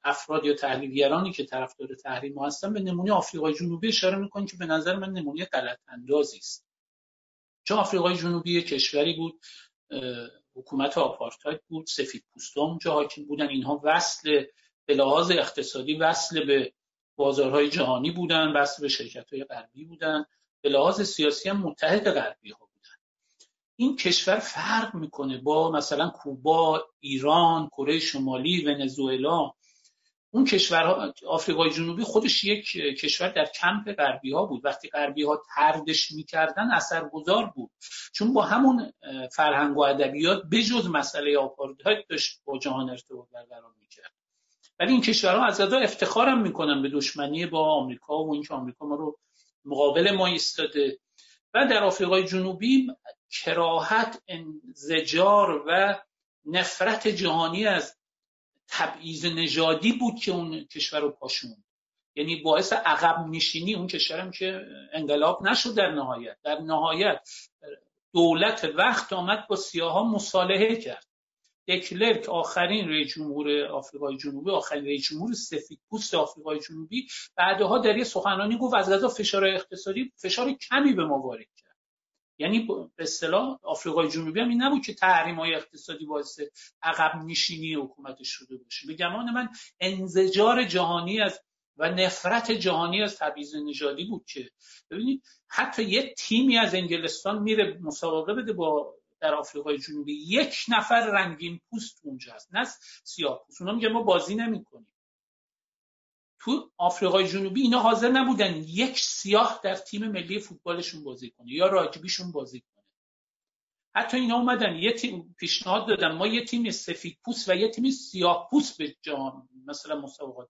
افراد یا تحلیلگرانی که طرفدار تحریم ها هستن به نمونه آفریقای جنوبی اشاره می‌کنن که به نظر من نمونه غلط اندازی است. چون آفریقای جنوبی کشوری بود؟ حکومت آپارتاید بود سفید پوستا اونجا حاکم بودن اینها وصل به لحاظ اقتصادی وصل به بازارهای جهانی بودن وصل به شرکت های غربی بودن. به لحاظ سیاسی هم متحد غربی ها بودن. این کشور فرق می‌کنه با مثلا کوبا ایران کره شمالی ونزوئلا. اون کشور آفریقای جنوبی خودش یک کشور در کمپ غربی ها بود. وقتی غربی ها تردش می‌کردن اثرگذار بود. چون با همون فرهنگ و ادبیات بجز مسئله آپارتاید داشت با جهان ارتباط برقرار می‌کرد. ولی این کشورها از ادا افتخارم می‌کنن به دشمنی با آمریکا و اینکه آمریکا ما رو مقابل ما ایستاده. و در آفریقای جنوبی کراهت انزجار و نفرت جهانی از تبعیض نژادی بود که اون کشور رو پاشوند یعنی باعث عقب نشینی اون کشورم که انقلاب نشد در نهایت. در نهایت دولت وقت آمد با سیاها مصالحه کرد. دکلرک آخرین رئیس جمهور آفریقای جنوبی آخرین رئیس جمهور سفید پوست آفریقای جنوبی. بعدها در یه سخنرانی گفت از غذا فشار اقتصادی فشار کمی به ما وارد کرد. یعنی به اصطلاح آفریقای جنوبی هم این نبود که تحریم های اقتصادی باعث عقب نشینی حکومتش شده باشه. به گمان من انزجار جهانی از و نفرت جهانی از تبعیض نژادی بود که ببینید حتی یه تیمی از انگلستان میره مسابقه بده با در آفریقای جنوبی. یک نفر رنگین پوست اونجا هست نه سیاه پوست. اونا میگه ما بازی نمی‌کنیم. تو آفریقای جنوبی اینا حاضر نبودن یک سیاه در تیم ملی فوتبالشون بازی کنه یا راگبیشون بازی کنه. حتی اینا اومدن یه تیم پیشنهاد دادن ما یه تیم سفید پوست و یه تیم سیاه پوست به جام مثلا مسابقات.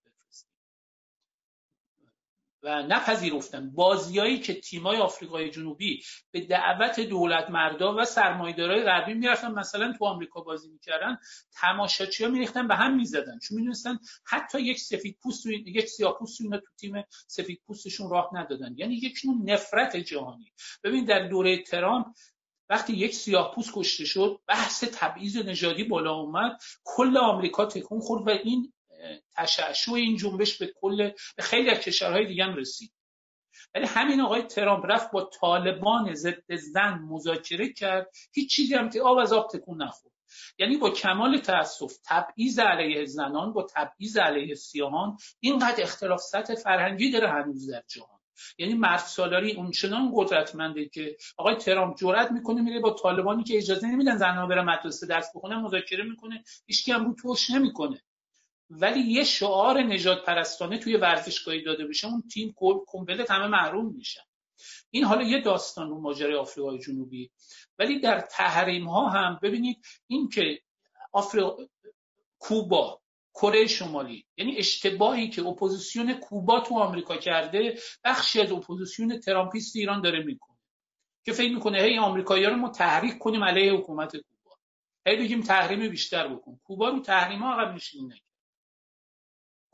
و نپذیرفتن. بازیایی که تیمای آفریقای جنوبی به دعوت دولت مردا و سرمایه‌دارای غربی می‌رفتن مثلا تو آمریکا بازی می‌کردن تماشاچی‌ها میریختن به هم می‌زدن. چون می‌دونستن حتی یک سفید پوست یک سیاه پوست تو تیم سفید پوستشون راه ندادن. یعنی یک نوع نفرت جهانی. ببین در دوره ترامپ وقتی یک سیاه پوست کشته شد بحث تبعیض نژادی بالا اومد کل آمریکا تکون خورد و این تشعشع این جنبش به کل به خیلی از کشورهای دیگه هم رسید. ولی همین آقای ترامپ رفت با طالبان ضد زن مذاکره کرد. هیچ چیزی هم که آب از آب تکون نخورد. یعنی با کمال تاسف تبعیض علیه زنان با تبعیض علیه سیاهان اینقدر اختلاف سطح فرهنگی داره هنوز در جهان. یعنی مرد سالاری اونچنان قدرتمنده که آقای ترامپ جرأت می‌کنه میره با طالبانی که اجازه نمیدن زنها برن مدرسه درس بخونن مذاکره می‌کنه هیچ هم روتوش نمی‌کنه. ولی یه شعار نژادپرستانه توی ورزشگاهی داده بشه اون تیم کمپلت همه محروم میشن این حالا یه داستان رو ماجرای آفریقای جنوبی. ولی در تحریم ها هم ببینید این که آفریقا کوبا کره شمالی یعنی اشتباهی که اپوزیسیون کوبا تو آمریکا کرده بخشی از اپوزیسیون ترامپیست ایران داره می‌کنه. که فکر می‌کنه هی آمریکایی‌ها رو ما تحریک کنیم علیه حکومت کوبا. هی بگیم تحریم بیشتر بکن. کوبا رو تحریم ها عقب نشینی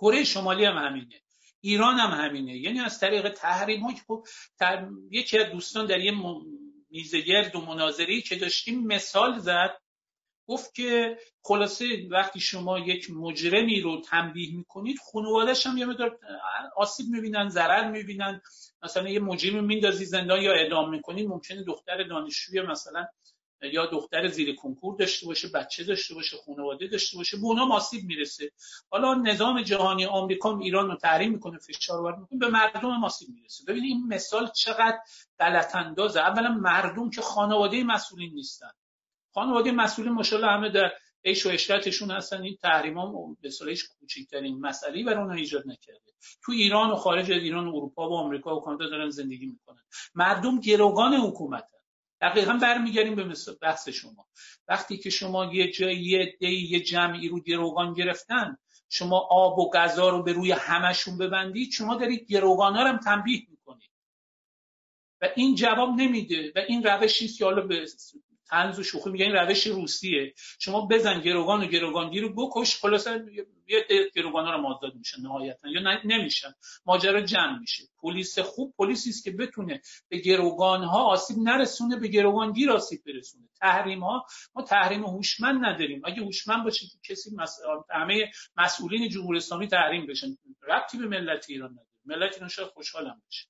کره شمالی هم همینه. ایران هم همینه. یعنی از طریق تحریم ها که خب یکی از دوستان در یه میزگرد و مناظری که داشتیم مثال زد. گفت که خلاصه وقتی شما یک مجرمی رو تنبیه می‌کنید خانوادهش هم یه مقدار آسیب می‌بینن ضرر می‌بینن. مثلا یه مجرمی میندازی زندان یا اعدام می‌کنید ممکنه دختر دانشجوی مثلا یا دختر زیر کنکور داشته باشه بچه داشته باشه خانواده داشته باشه به اونا آسیب می‌رسه. حالا نظام جهانی آمریکا ایران رو تحریم می‌کنه فشار وارد می‌کنه به مردم آسیب می‌رسه. ببینید این مثال چقدر غلط اندازه اولا مردم که خانواده مسئولین نیستن. خانواده مسئولین ماشاءالله همه در عیش و عشرتشون هستن. این تحریم ها به صلاحش کوچکترین مسئله برای اونها ایجاد نکرده. تو ایران و خارج از ایران و اروپا و آمریکا و کانادا دارن زندگی می‌کنن. مردم گروگان حکومت دقیقا برمیگردیم به بحث شما. وقتی که شما یه جایی یه دی یه جمعی رو گروگان گرفتن شما آب و غذا رو به روی همشون ببندید شما دارید گروگان ها رو هم تنبیه می‌کنید. و این جواب نمیده. و این روشی که حالا به تنز و شوخی میگن این روش روسیه. شما بزن گروگان و گروگانگی رو بکش خلاصا یه گروگان رو آزاد میشن نهایتا یا نمیشن. ماجرا جمع میشه. پلیس خوب پلیسی است که بتونه به گروگان ها آسیب نرسونه به گروگانگیر آسیب برسونه. تحریم ها ما تحریم هوشمند نداریم. اگه هوشمند باشه که کسی مس... همه مسئولین جمهوری اسلامی تحریم بشن. ربطی به ملت ایران نداره. ملت ایران شاید خوشحالم بشه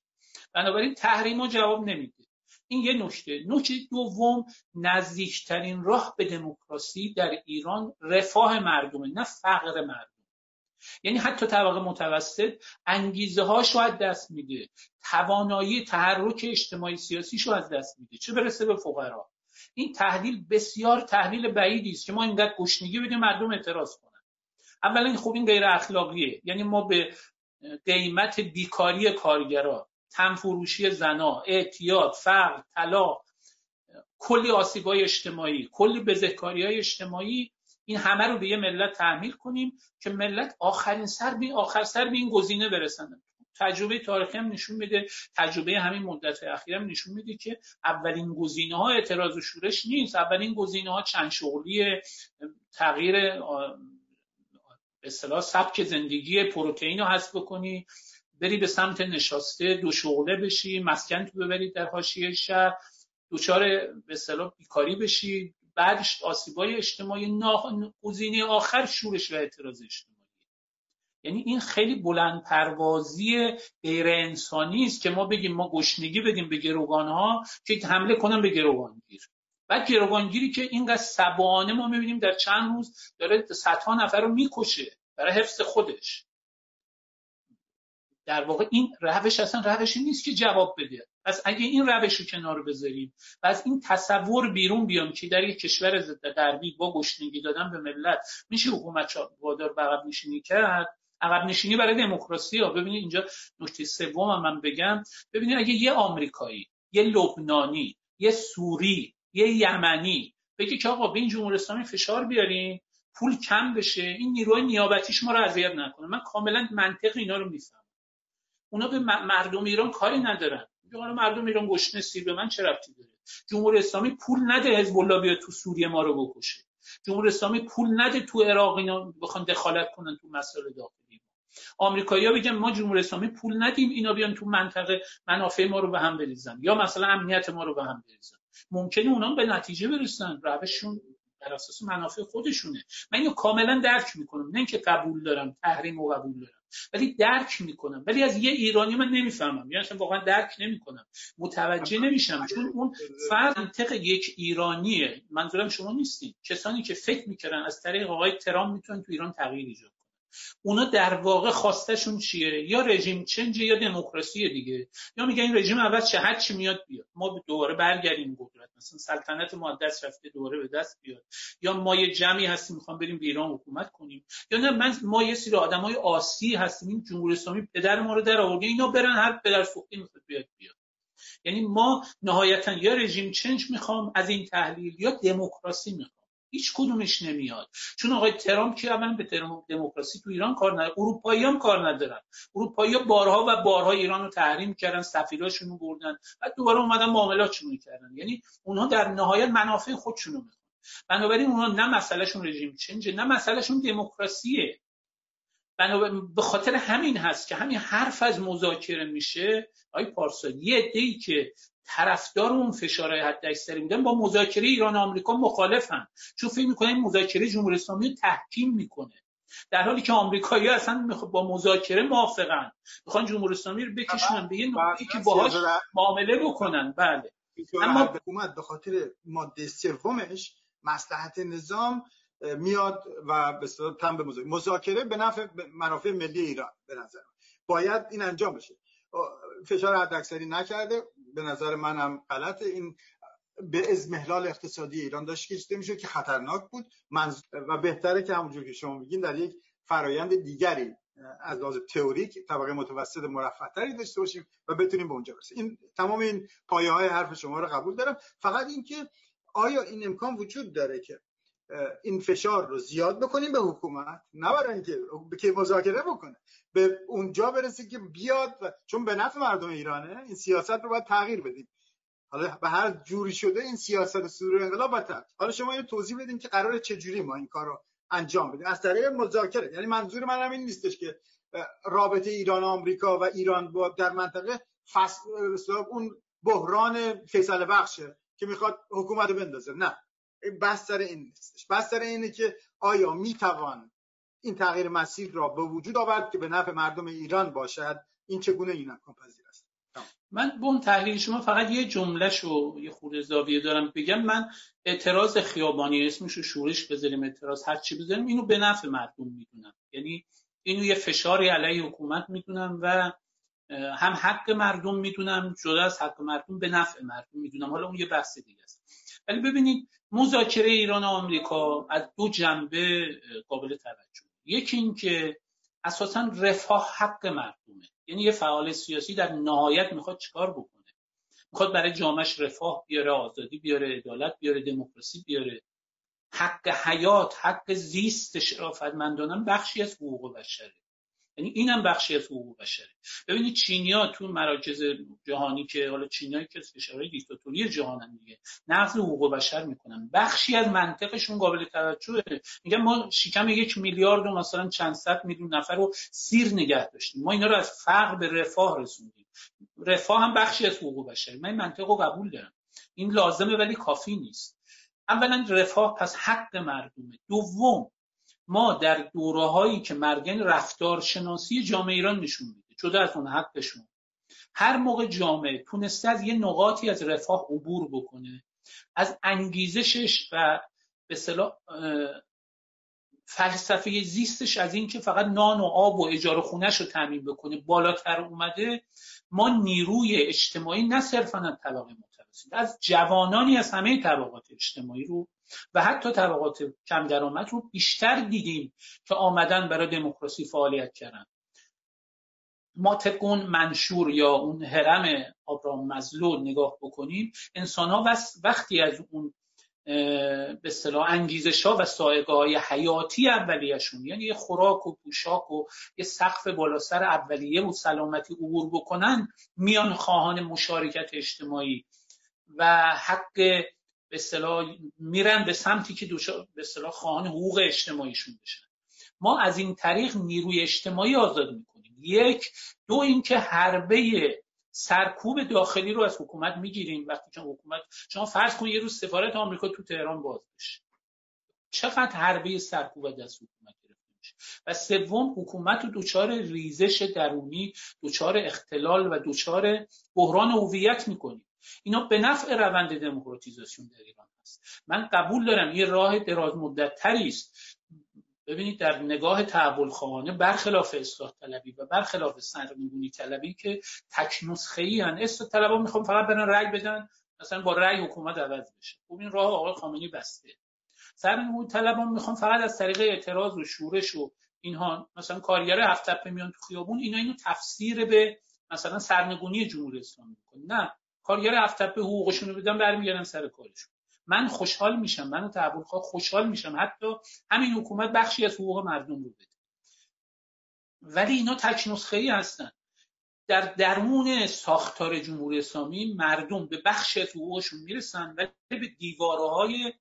بنابراین تحریم ها جواب نمیده. این یه نکته. نکته دوم نزدیکترین راه به دموکراسی در ایران رفاه مردمه نه فقر مردم. یعنی حتی طبقه متوسط انگیزه هاش از دست میده. توانایی تحرک اجتماعی سیاسی شو از دست میده. چه برسه به فقرا؟ این تحلیل بسیار تحلیل بعیدی است که ما اینقدر گشنگی بدیم مردم اعتراض کنن. اولا خب این غیر اخلاقیه یعنی ما به قیمت بیکاری کارگرا تنفروشی زنا اعتیاد فقر طلاق کلی های اجتماعی کلی بزهکاری های اجتماعی این همه رو به یه ملت تحمیل کنیم که ملت آخرین سر به آخر سر به این گزینه برسن. تجربه تاریخی هم نشون میده تجربه همین مدت اخیر هم نشون میده که اولین گزینه ها اعتراض و شورش نیست. اولین گزینه ها چند شغلی تغییر به اصطلاح سبک زندگی پروتئین رو حذف بکنی. بری به سمت نشاسته دو شغله بشی مسکن تو ببرید در حاشیه شهر دوچار به اصطلاح بیکاری بشی. بعدش آسیبای اجتماعی گزینه آخر شورش و اعتراض اجتماعی. یعنی این خیلی بلند پروازی غیر انسانی است که ما بگیم ما گشنگی بدیم به گروگان ها که حمله کنن به گروگانگیر. بعد گروگانگیری که اینقدر سبانه ما می‌بینیم در چند روز داره صدها نفر رو می‌کشه برای حفظ خودش. در واقع این روش اصلا روشی نیست که جواب بده. پس اگه این روش رو کنار بذاریم و از این تصور بیرون بیام که در یک کشور ضد غربی با گشنگی دادن به ملت میشه حکومت وادار به عقب نشینی کرد؟ عقب نشینی برای دموکراسی ها. ببینید اینجا نکته سوم من بگم. ببینید اگه یه آمریکایی یه لبنانی یه سوری یه یمنی بگه که آقا به این جمهوری اسلامی فشار بیاریم پول کم بشه این نیروی نیابتیش ما رو اذیت نکنه. من کاملا منطق اینا رو می‌فهمم. اونا به مردم ایران کاری ندارن. حالا مردم ایران گشنه سیر به من چه ربطی داره؟ جمهوری اسلامی پول نده حزب الله بیاد تو سوریه ما رو بکشه. جمهوری اسلامی پول نده تو عراق اینا بخوان دخالت کنن تو مسائل داخلی آمریکایی‌ها بگن ما جمهوری اسلامی پول ندیم اینا بیان تو منطقه منافع ما رو به هم بریزن یا مثلا امنیت ما رو به هم بریزن. ممکنه اونا به نتیجه برسن. روششون بر اساس منافع خودشونه. من اینو کاملا درک می‌کنم. نه اینکه قبول دارم تحریم و قبول دارم. ولی درک می‌کنم. ولی از یه ایرانی من نمی‌فهمم. یعنی اصلا واقعا درک نمی‌کنم. متوجه نمیشم. چون اون فرد منطق یک ایرانیه. منظورم شما نیستین. کسانی که فکر می‌کردن از طریق آقای ترام می‌تونن تو ایران تغییر ایجاد اونا در واقع خواستشون چیه؟ یا رژیم چنج یا دموکراسی دیگه. یا میگن این رژیم اول چه هر چی میاد بیاد. ما دوباره برگردیم قدرت. مثلا سلطنت ما دست رفته دوباره به دست بیاد. یا ما یه جمعی هستیم می‌خوام بریم به ایران حکومت کنیم. یا نه من ما یه سری آدمای آسی هستیم. این جمهوری اسلامی پدر ما رو در آورده اینا برن هر پدر سوختی می‌خواد بیاد بیاد. یعنی ما نهایتا یا رژیم چنج می‌خوام از این تحلیل یا دموکراسی می‌خوام. هیچ کدومش نمیاد. چون آقای ترامپ که اولا به دموکراسی تو ایران کار نداره اروپایی هم کار ندارن. اروپایی ها بارها و بارها ایران رو تحریم کردن سفیراشون رو بردن و دوباره اومدن معاملاتشون کردن. یعنی اونها در نهایت منافع خودشون رو می‌خوان. بنابراین اونها نه مسئلهشون رژیم چنجه نه مسئلهشون دموکراسیه. به خاطر همین هست که همین حرف از مذاکره میشه. آی پارسا یه عده‌ای که طرفدار اون فشارهای حد اکثری بودن با مذاکره ایران و آمریکا مخالفن. چون فکر می‌کنن این مذاکره جمهوری اسلامی رو تحکیم می‌کنه. در حالی که آمریکایی اصلا با مذاکره موافقن. می‌خوان جمهوری اسلامی رو بکشونن به یه نقطه‌ای که باهاش معامله بکنن. بله. اما حکومت به خاطر ماده سومش مصلحت نظام میاد و به تن به مذاکره. مذاکره به نفع منافع ملی ایران به نظر باید این انجام بشه. فشار حداکثری نکرده. به نظر منم غلط این به ازمهلال اقتصادی ایران داشت کشیده میشه که خطرناک بود. و بهتره که همونجور که شما میگین در یک فرایند دیگری از لحاظ تئوریک طبقه متوسط مرفعتری داشته باشیم و بتونیم به اونجا برسیم. این تمام این پایه های حرف شما رو قبول دارم. فقط اینکه آیا این امکان وجود داره که این فشار رو زیاد بکنیم به حکومت نه برای اینکه که مذاکره بکنه. به اونجا برسه که بیاد و چون به نفع مردم ایرانه این سیاست رو باید تغییر بدیم. حالا به هر جوری شده این سیاست سوری انقلاب باید حالا شما یه توضیح بدین که قرار چه جوری ما این کار رو انجام بدیم. از طریق مذاکره. یعنی منظور من این نیستش که رابطه ایران و آمریکا و ایران با در منطقه فصل اون بحران فیصل بخشه که می‌خواد حکومت رو بندازه. نه. سر این نیستش. سر اینه که آیا می‌توان این تغییر مسیر را به وجود آورد که به نفع مردم ایران باشد؟ این چگونه این امکان پذیر است؟ من به اون تحلیل شما فقط یه جمله شو یه خورده زاویه دارم بگم. من اعتراض خیابانی اسمش رو شورش بذاریم اعتراض هر چی بذاریم اینو به نفع مردم می‌دونم. یعنی اینو یه فشاری علیه حکومت می‌دونم و هم حق مردم می‌دونم جدا از حق مردم به نفع مردم می‌دونم. حالا اون یه بحث دیگه است. ولی ببینید مذاکره ایران و آمریکا از دو جنبه قابل توجه یکی این که اساسا رفاه حق مردمه. یعنی یه فعال سیاسی در نهایت می‌خواد چیکار بکنه؟ می‌خواد برای جامعش رفاه بیاره آزادی بیاره عدالت بیاره دموکراسی بیاره. حق حیات حق زیست شرافتمندانه بخشی از حقوق بشره. یعنی اینم بخشی از حقوق بشره. ببینید چینیا تو مراکز جهانی که حالا چینیا که کشورهای دیکتاتوری جهانن دیگه نقض حقوق بشر می‌کنن. بخشی از منطقشون قابل توجهه. میگن ما شکم یک میلیارد و مثلا چند صد میلیون نفر رو سیر نگه داشتیم. ما اینا رو از فقر به رفاه رسوندیم. رفاه هم بخشی از حقوق بشر من این منطق رو قبول دارم. این لازمه ولی کافی نیست. اولا رفاه پس حق مردمه. دوم ما در دوره هایی که مرگن رفتارشناسی جامعه ایران نشون میده جدا از اون حقشون. هر موقع جامعه تونسته از یه نقاطی از رفاه عبور بکنه از انگیزشش و به فلسفه زیستش از این که فقط نان و آب و اجاره خونش رو تعمین بکنه بالاتر اومده ما نیروی اجتماعی نه صرفا از طبقه متوسط از جوانانی از همه طبقات اجتماعی رو و حتی طبقات کم درآمد رو بیشتر دیدیم که آمدن برای دموکراسی فعالیت کردن. ما طبق منشور یا اون حرم آبراهام مزلول نگاه بکنیم انسان ها وقتی از اون به اصطلاح انگیزش ها و سایگاه های حیاتی اولیهشون یعنی یه خوراک و پوشاک و یه سقف بالا سر اولیه و سلامتی عبور بکنن میان خواهان مشارکت اجتماعی و حق به اصطلاح میرن به سمتی که به اصطلاح خواهان حقوق اجتماعیشون بشن. ما از این طریق نیروی اجتماعی آزاد می‌کنیم. یک دو اینکه حربه سرکوب داخلی رو از حکومت می‌گیریم. وقتی که حکومت شما فرض کنید یه روز سفارت آمریکا تو تهران باز بشه. چقدر حربه سرکوب از حکومت و سوم حکومت رو دچار ریزش درونی دچار اختلال و دچار بحران هویت می‌کنیم. اینا به نفع روند دموکراتیزاسیون در ایران هست. من قبول دارم یه راه دراز مدت تری است. ببینید در نگاه تحول خواهانه برخلاف اصلاح طلبی و برخلاف سرنگونی طلبی که تک نسخه ای هن. اصلاح طلبا می‌خوام فقط برن رأی بدن مثلا با رأی حکومت عوض بشه. خب این راه آقای خامنه‌ای بسته. سرنگونی طلبا می‌خوام فقط از طریق اعتراض و شورش و اینها مثلا کارگر هفت میان تو خیابون اینا اینو تفسیر به مثلا سرنگونی جمهوری اسلامی می‌کنه. نه. کارگر افتپه حقوقشون رو بدن برمیگردن سر کارشون. من خوشحال میشم من و تحول خوشحال میشم. حتی همین حکومت بخشی از حقوق مردم رو بده. ولی اینا تک نسخه ای هستن. در درمون ساختار جمهوری اسلامی مردم به بخشی از حقوقشون می‌رسن ولی به دیوارهای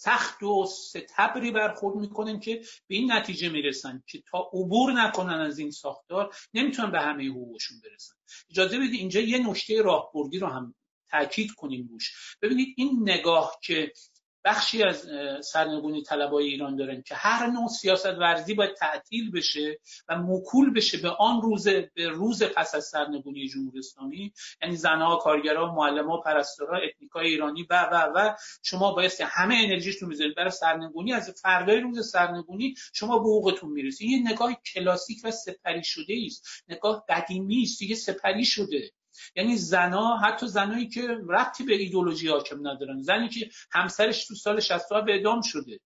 سخت و ستبری برخورد می‌کنن که به این نتیجه می‌رسن که تا عبور نکنن از این ساختار نمی‌تونن به همه حقوقشون برسن. اجازه بدید اینجا یه نکته راهبردی رو هم تاکید کنیم روش. ببینید این نگاه که بخشی از سرنگونی طلبای ایران دارن که هر نوع سیاست ورزی باید تعطیل بشه و مکول بشه به آن روز به روز پس از سرنگونی جمهوری اسلامی یعنی زنها کارگرها معلم‌ها پرستارا اتنیکای ایرانی و و و. شما باید همه انرژیتون می‌ذارید. برای سرنگونی از فردای روز سرنگونی شما به حقوقتون می‌رسید. یه نگاه کلاسیک و سپری شده است. نگاه قدیمی است. دیگه سپری شده. یعنی زنا حتی زنایی که ربطی به ایدولوژی حاکم ندارن. زنی که همسرش تو سال 60 به اعدام شده.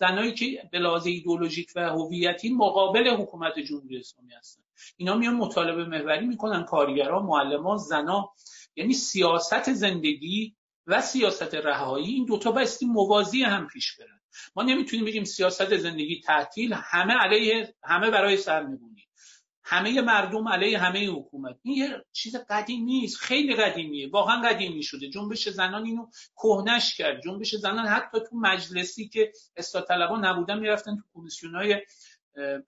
زنایی که به لحاظ ایدولوژیک و هویتی مقابل حکومت جمهوری اسلامی هستن. اینا میان مطالبه محوری می‌کنن کارگران معلمان زنا. یعنی سیاست زندگی و سیاست رهایی این دوتا بایستی موازی هم پیش برن. ما نمی‌تونیم بگیم سیاست زندگی تعطیل همه علیه همه برای سرنگونی همه مردم علیه همه حکومت. این یه چیز قدیمی است خیلی قدیمیه. واقعا قدیمی شده. جنبش زنان اینو کهنش کرد. جنبش زنان حتی تو مجلسی که اصلاح طلبا نبودن می‌رفتن تو کمیسیونای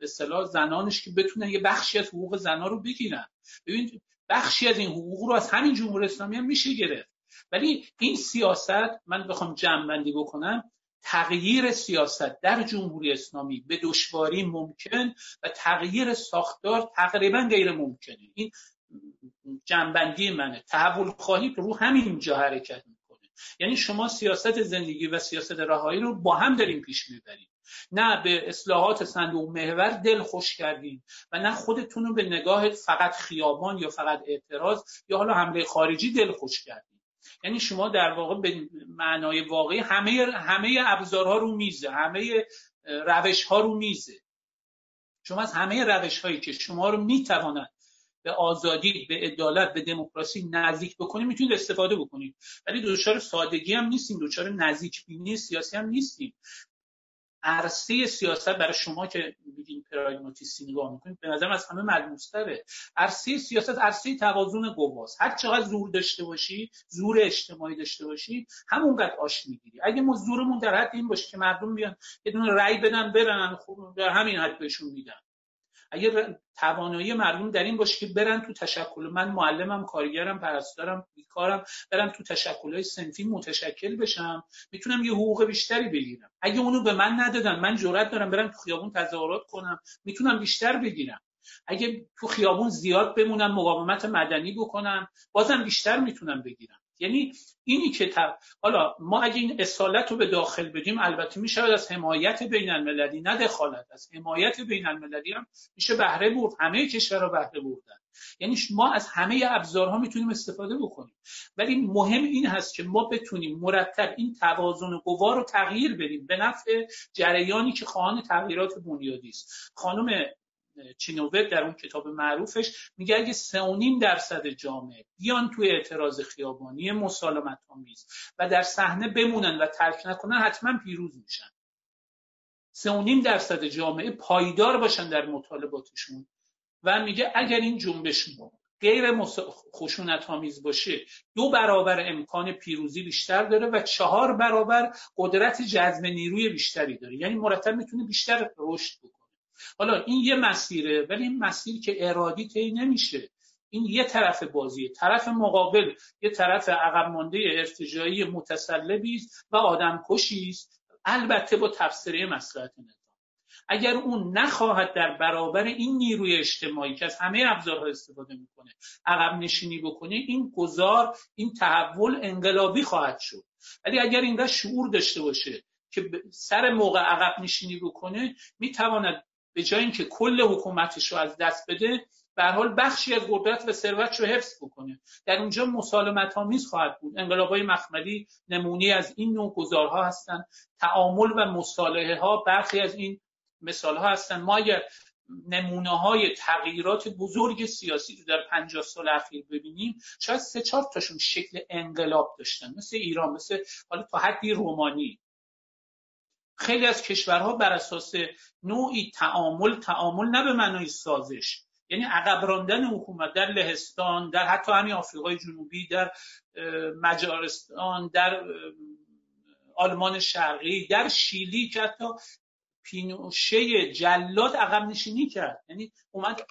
اصطلاح زنانش که بتونن یه بخشی از حقوق زنا رو بگیرن. ببین بخشی از این حقوق رو از همین جمهوری اسلامی هم میشه گرفت. ولی این سیاست من بخوام جمع بندی بکنم تغییر سیاست در جمهوری اسلامی به دشواری ممکن و تغییر ساختار تقریبا غیر ممکنه. این جنبندی منه. تحول خواهی رو همین جا حرکت می‌کنه. یعنی شما سیاست زندگی و سیاست رهایی رو با هم داریم پیش می‌بریم نه به اصلاحات صندوق محور دل خوش کردین و نه خودتون رو به نگاه فقط خیابان یا فقط اعتراض یا حالا حمله خارجی دل خوش کردین. یعنی شما در واقع به معنای واقعی همه همه ابزارها رو میزه همه روش ها رو میزه. شما از همه روش هایی که شما رو می‌تواند به آزادی به عدالت به دموکراسی نزدیک بکنید می‌تونید استفاده بکنید. ولی دچار سادگی هم نیستیم دچار نزدیک بینی سیاسی هم نیستیم. عرصه سیاست برای شما که میگین پراگماتیستی نگاه می‌کنید به نظرم از همه ملموستره. عرصه سیاست عرصه توازن قواست هر چقدر زور داشته باشی زور اجتماعی داشته باشی همونقدر آش می‌گیری. اگه ما زورمون در حد این باشه که مردم بیان یه دونه رأی بدن برن خب در همین حد بهشون میدن. اگر توانایی مردم در این باشه که برن تو تشکل. من معلمم کارگرم پرستارم بیکارم برن تو تشکل های سنفی متشکل بشم. می‌تونم یه حقوق بیشتری بگیرم. اگه اونو به من ندادن من جرئت دارم برم تو خیابون تظاهرات کنم. می‌تونم بیشتر بگیرم. اگه تو خیابون زیاد بمونم مقاومت مدنی بکنم بازم بیشتر می‌تونم بگیرم. یعنی اینی که حالا ما اگه این اصالت رو به داخل بدیم البته میشه از حمایت بین المللی نه دخالت از حمایت بین المللی هم میشه بهره برد همه کشورها بهره بردن. یعنی ما از همه ابزارها می‌تونیم استفاده بکنیم. ولی مهم این هست که ما بتونیم مرتب این توازن قوا رو تغییر بدیم به نفع جریانی که خواهان تغییرات بنیادی است. خانم چینووت در اون کتاب معروفش میگه اگه سه درصد جامعه بیان توی اعتراض خیابانی مسالمت آمیز و در صحنه بمونن و ترک نکنن حتما پیروز میشن. سه درصد جامعه پایدار باشن در مطالباتشون و میگه اگر این جنبش غیر خشونت آمیز باشه دو برابر امکان پیروزی بیشتر داره و چهار برابر قدرت جذب نیروی بیشتری داره. یعنی مرتب می‌تونه بیشتر رشد بکنه. حالا این یه مسیره ولی این مسیر که ارادی طی نمیشه. این یه طرف بازیه. طرف مقابل یه طرف عقب مانده ارتجاعی متسلبی است و آدم کشی است. البته با تفسیری مسئلت نظام اگر اون نخواهد در برابر این نیروی اجتماعی که از همه ابزارها استفاده می‌کنه عقب نشینی بکنه این گذار این تحول انقلابی خواهد شد. ولی اگر اینقدر شعور داشته باشه که سر موقع عقب نشینی بکنه می‌تواند به جای اینکه کل حکومتش رو از دست بده به حال بخشی از قدرت و ثروت رو حفظ بکنه. در اونجا مسالمت آمیز خواهد بود. انقلابای مخملی نمونه از این نوع گذارها هستند. تعامل و مصالحه ها برخی از این مثال ها هستن ما اگر نمونه های تغییرات بزرگ سیاسی رو در 50 سال اخیر ببینیم شاید سه چهار تاشون شکل انقلاب داشتن. مثل ایران مثل حالا تا حدی رومانی. خیلی از کشورها بر اساس نوعی تعامل تعامل نه به معنای سازش. یعنی عقب راندن حکومت در لهستان در حتی همین آفریقای جنوبی در مجارستان در آلمان شرقی در شیلی که حتی پینوشه جلاد عقب نشینی کرد. یعنی اومد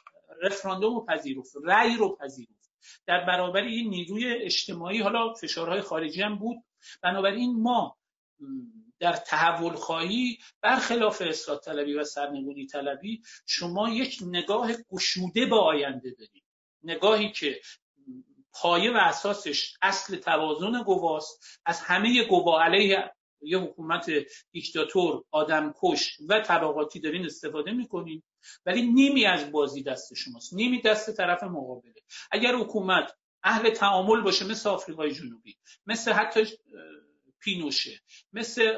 رفراندوم رو پذیرفت رأی رو پذیرفت. در برابر این نیروی اجتماعی حالا فشارهای خارجی هم بود. بنابراین ما در تحول خواهی برخلاف اصلاح طلبی و سرنگونی طلبی شما یک نگاه گشوده به آینده دارید. نگاهی که پایه و اساسش اصل توازن گواست از همه گوا علیه یه حکومت دیکتاتور آدمکش و طبقاتی دارین استفاده می‌کنین ولی نیمی از بازی دست شماست. نیمی دست طرف مقابله. اگر حکومت اهل تعامل باشه مثل آفریقای جنوبی مثل حتی پینوشه مثل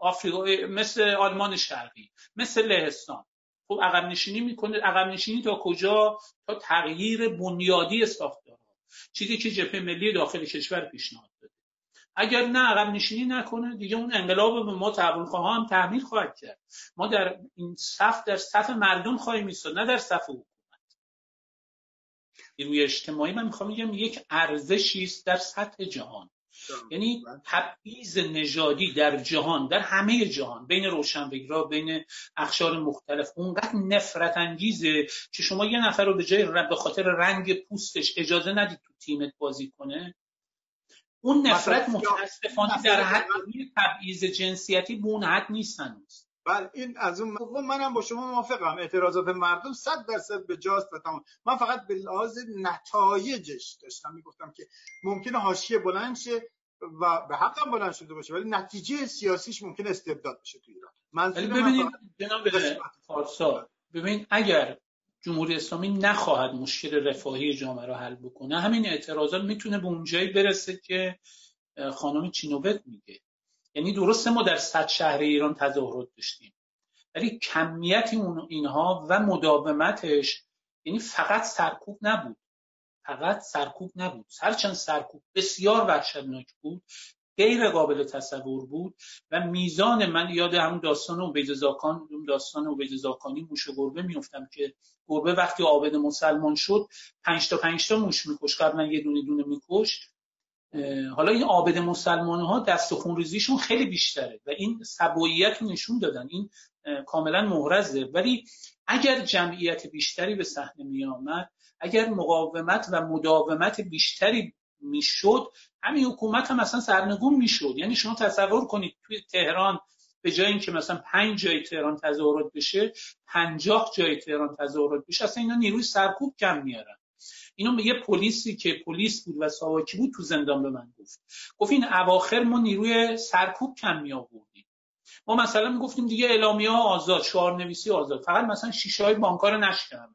آفریقا مثل آلمان شرقی مثل لهستان. خب عقب نشینی می‌کنه عقب نشینی تا کجا؟ تا تغییر بنیادی ساختارها. چیزی که جبهه ملی داخل کشور پیشنهاد داده. اگر نه عقب نشینی نکنه دیگه اون انقلاب به ما تحول خواها هم تحمیل خواهد کرد. ما در این صف در صف مردم خواهیم ایستاد نه در صف حکومت. نیروی اجتماعی من می‌خوام بگم یک ارزشی است در سطح جهان. یعنی تبعیض نژادی در جهان در همه جهان بین روشنفکرا بین اخشار مختلف اونقدر نفرت انگیزه که شما یه نفر رو به جای به خاطر رنگ پوستش اجازه ندید تو تیمت بازی کنه اون نفرت متاسفانه در حد تبعیض جنسیتی به اون حد نیست هنوز. بله این از اون منم با شما موافقم. اعتراضات مردم صد درصد به جاست و تمام. من فقط به لحاظ نتایجش داشتم. می‌گفتم که ممکنه حاشیه بلند شه و به حقم بلند شده باشه ولی نتیجه سیاسیش ممکن استبداد بشه تو ایران. ولی ببینید جناب پارسا ببین اگر جمهوری اسلامی نخواهد مشکل رفاهی جامعه را حل بکنه همین اعتراضات می‌تونه به اونجایی برسه که خانم چینوبت میگه. یعنی درسته ما در صد شهر ایران تظاهرات داشتیم. ولی کمیت اون اینها و مداومتش یعنی فقط سرکوب نبود. فقط سرکوب نبود. هرچند سرکوب بسیار وحشتناک بود غیر قابل تصور بود و میزان من یاد همون داستان عبید زاکان داستان عبید زاکانی موش و گربه میفتم که گربه وقتی عابد مسلمان شد پنج تا پنج تا موش میکش قبلا یه دونه دونه میکشت. حالا این عابد مسلمان ها دست خونریزیشون خیلی بیشتره و این سبوییت نشون دادن. این کاملا محرزه ولی اگر جمعیت بیشتری به صحنه می آمد اگر مقاومت و مداومت بیشتری می‌شد همین حکومت هم مثلا سرنگون می‌شد. یعنی شما تصور کنید توی تهران به جای اینکه مثلا پنج جای تهران تظاهرات بشه پنجاه جای تهران تظاهرات بشه اصلا اینا نیروی سرکوب کم میارن اینو یه پلیسی که پلیس بود و ساواکی بود تو زندان به من گفت. گفت این اواخر ما نیروی سرکوب کم می آوردیم ما مثلا می‌گفتیم دیگه اعلامیه ها آزاد شعار نویسی آزاد. فقط مثلا شیشه های بانکار رو نشکنن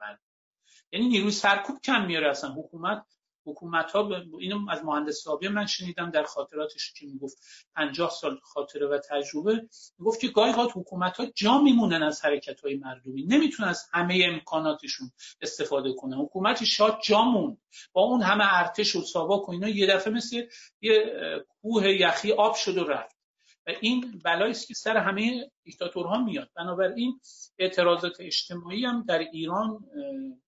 یعنی نیروی سرکوب کم میاره اصلا. حکومت حکومت ها اینو از مهندس صابی من شنیدم در خاطراتش که می‌گفت 50 سال خاطره و تجربه. می‌گفت که گاهی اوقات حکومت ها جا میمونن از حرکت های مردمی. نمی‌تونن از همه امکاناتشون استفاده کنن. حکومت شاد جا موند. با اون همه ارتش و ساواک و اینا یه دفعه مثل یه کوه یخی آب شد و رفت. و این بلایی است که سر همه دیکتاتورها میاد. بنابراین اعتراضات اجتماعی هم در ایران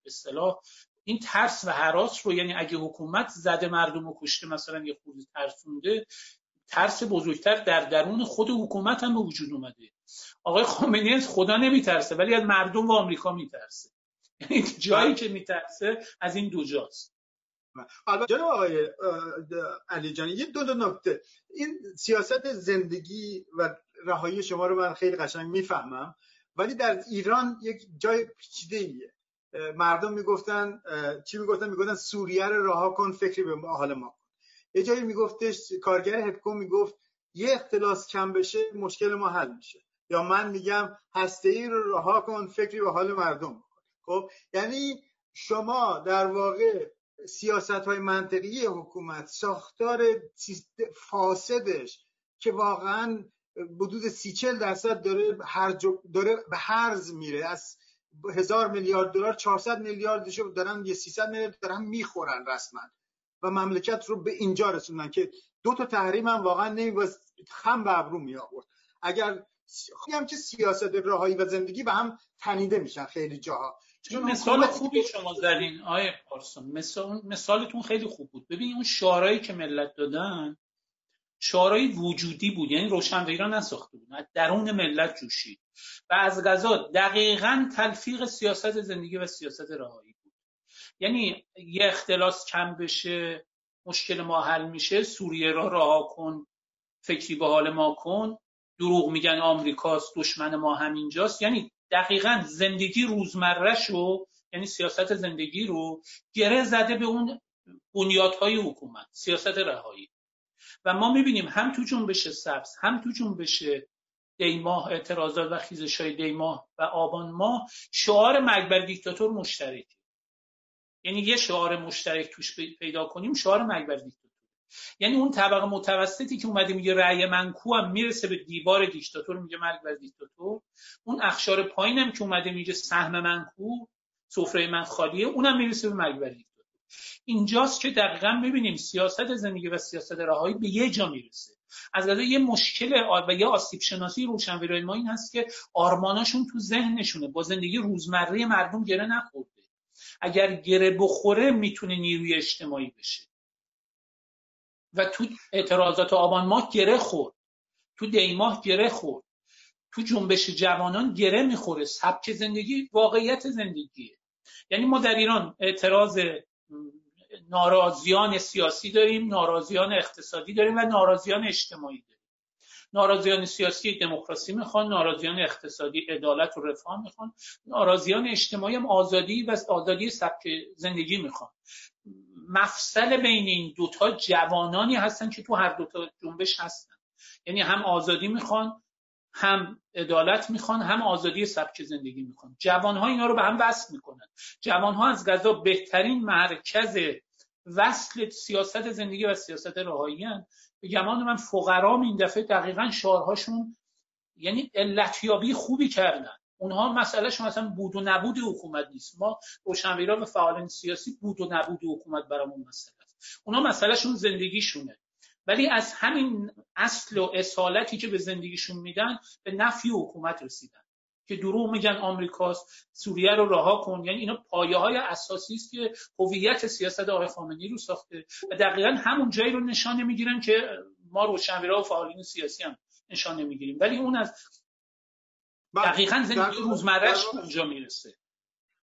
به اصطلاح این ترس و حراس رو یعنی اگه حکومت زده مردم رو کشته مثلا یه خورده ترسونده ترس بزرگتر در درون خود حکومت هم به وجود اومده. آقای خامنه‌ای از خدا نمیترسه ولی از مردم و آمریکا میترسه. یعنی جایی که میترسه از این دو جاست. البته جناب آقای علی جان یه دو دو نکته. این سیاست زندگی و رهایی شما رو من خیلی قشنگ می‌فهمم ولی در ایران یک جای پیچیده ایه مردم می‌گفتن چی می‌گفتن؟ می‌گفتن سوریه رو رها کن فکری به حال ما کن. یه جایی میگفتش کارگر هپکو می‌گفت یه اختلاس کم بشه مشکل ما حل میشه. یا من میگم هسته ای رو رها کن فکری به حال مردم خب یعنی شما در واقع سیاست های منطقی حکومت ساختار فاسدش که واقعا حدود سی چل درصد داره, هر داره به هرز میره. از هزار میلیارد دلار 400 میلیاردشو دارن یه 300 میلیارد دارن می‌خورن رسما. و مملکت رو به اینجا رسوندن که دو تا تحریم هم واقعا نمیباز خم به ابرو می آورد. اگر هم که سیاست رهایی و زندگی به هم تنیده میشن خیلی جاها. چون مثال خوبی شما زدین آیه پارسون. مثال مثالتون خیلی خوب بود. ببین اون شعارهایی که ملت دادن شعارهای وجودی بود یعنی روشنفکران نساخته بود درون ملت جوشید. و از غذا دقیقا تلفیق سیاست زندگی و سیاست رهایی بود. یعنی یه اختلاس کم بشه مشکل ما حل میشه سوریه را رها کن فکری به حال ما کن. دروغ میگن آمریکاست دشمن ما همینجاست. یعنی دقیقا زندگی روزمرهش رو یعنی سیاست زندگی رو گره زده به اون بنیادهای حکومت سیاست رهایی. و ما می‌بینیم هم تو جنبش سبز هم تو جنبش دیماه اعتراضات و خیزش های دیماه و آبان ماه شعار مرگ بر دیکتاتور مشترک یعنی یه شعار مشترک توش پیدا کنیم شعار مرگ دیکتاتور یعنی اون طبقه متوسطی که اومده میگه رأی من کو هم می‌رسه به دیوار دیکتاتور میگه مرگ دیکتاتور. اون اخشار پایینم که اومده میگه سهم من کو سفره من خالیه اونم می‌رسه به مرگ دیکتاتور. اینجاست که دقیقا می‌بینیم سیاست زندگی و سیاست رهایی به یه جا می‌رسه. از غذا یه مشکل و یه آسیب شناسی روشنفکرای ما این هست که آرماناشون تو ذهنشونه. با زندگی روزمره مردم گره نخورده. اگر گره بخوره می‌تونه نیروی اجتماعی بشه. و تو اعتراضات آبان ماه گره خورد. تو دیماه گره خورد. تو جنبش جوانان گره می‌خوره. سبک زندگی واقعیت زندگیه. یعنی ما در ایران اعتراض ناراضیان سیاسی داریم ناراضیان اقتصادی داریم و ناراضیان اجتماعی داریم. ناراضیان سیاسی دموکراسی می‌خوان ناراضیان اقتصادی عدالت و رفاه می‌خوان ناراضیان اجتماعی هم آزادی و آزادی سبک زندگی می‌خوان. مفصل بین این دوتا جوانانی هستن که تو هر دوتا جنبش هستن. یعنی هم آزادی می‌خوان هم عدالت می‌خوان هم آزادی سبک زندگی می‌خوان. جوانها اینا رو به هم وصل می‌کنن. جوانها از غذا بهترین مرکز وصل سیاست زندگی و سیاست رهایی به گمان من فقرام این دفعه دقیقا شعارهاشون یعنی علتیابی خوبی کردن. اونها مسئلهشون مثلا بود و نبود حکومت نیست. ما روشنفکران و فعالان سیاسی بود و نبود حکومت برامون مسئله است. اونها مسئلهشون زندگیشونه. ولی از همین اصل و اصالتی که به زندگیشون میدن به نفی حکومت رسیدن که دروغ میگن آمریکاست سوریه رو رها کن یعنی اینا پایه های اساسی است که هویت سیاست آقای خامنه‌ای رو ساخته و دقیقا همون جایی رو نشان نمی‌گیرن که ما روشنفکرا و فعالین سیاسی هم نشان نمی‌گیریم ولی اون از. دقیقا زندگی روزمرهش اونجا می‌رسه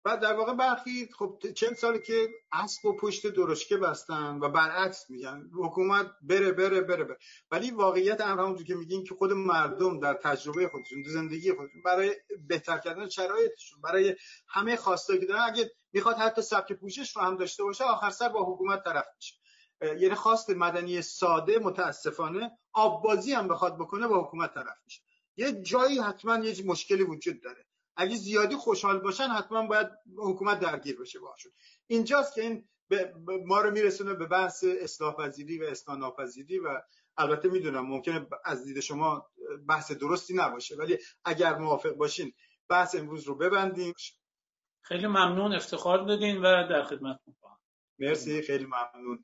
بعد در واقع برخی خب چند سالی که اسب و پشت درشکه بستن و برعکس میگن حکومت بره بره بره, بره. ولی واقعیت امر همونجور که میگین که خود مردم در تجربه خودشون در زندگی خودشون برای بهتر کردن شرایطشون برای همه خواسته که دارن اگه می‌خواد حتی سبک پوشش رو هم داشته باشه آخر سر با حکومت طرف میشه. یعنی خواست مدنی ساده متاسفانه آب بازی هم بخواد بکنه با حکومت طرف میشه. یه جایی حتما یه مشکلی وجود داره. اگه زیادی خوشحال باشن حتما باید حکومت درگیر بشه باشون اینجاست که این ما رو میرسونه به بحث اصلاح پذیری و اصلاح ناپذیری و البته می‌دونم ممکنه از دید شما بحث درستی نباشه ولی اگر موافق باشین بحث امروز رو ببندیم. خیلی ممنون افتخار دادین و در خدمت مرسی خیلی ممنون.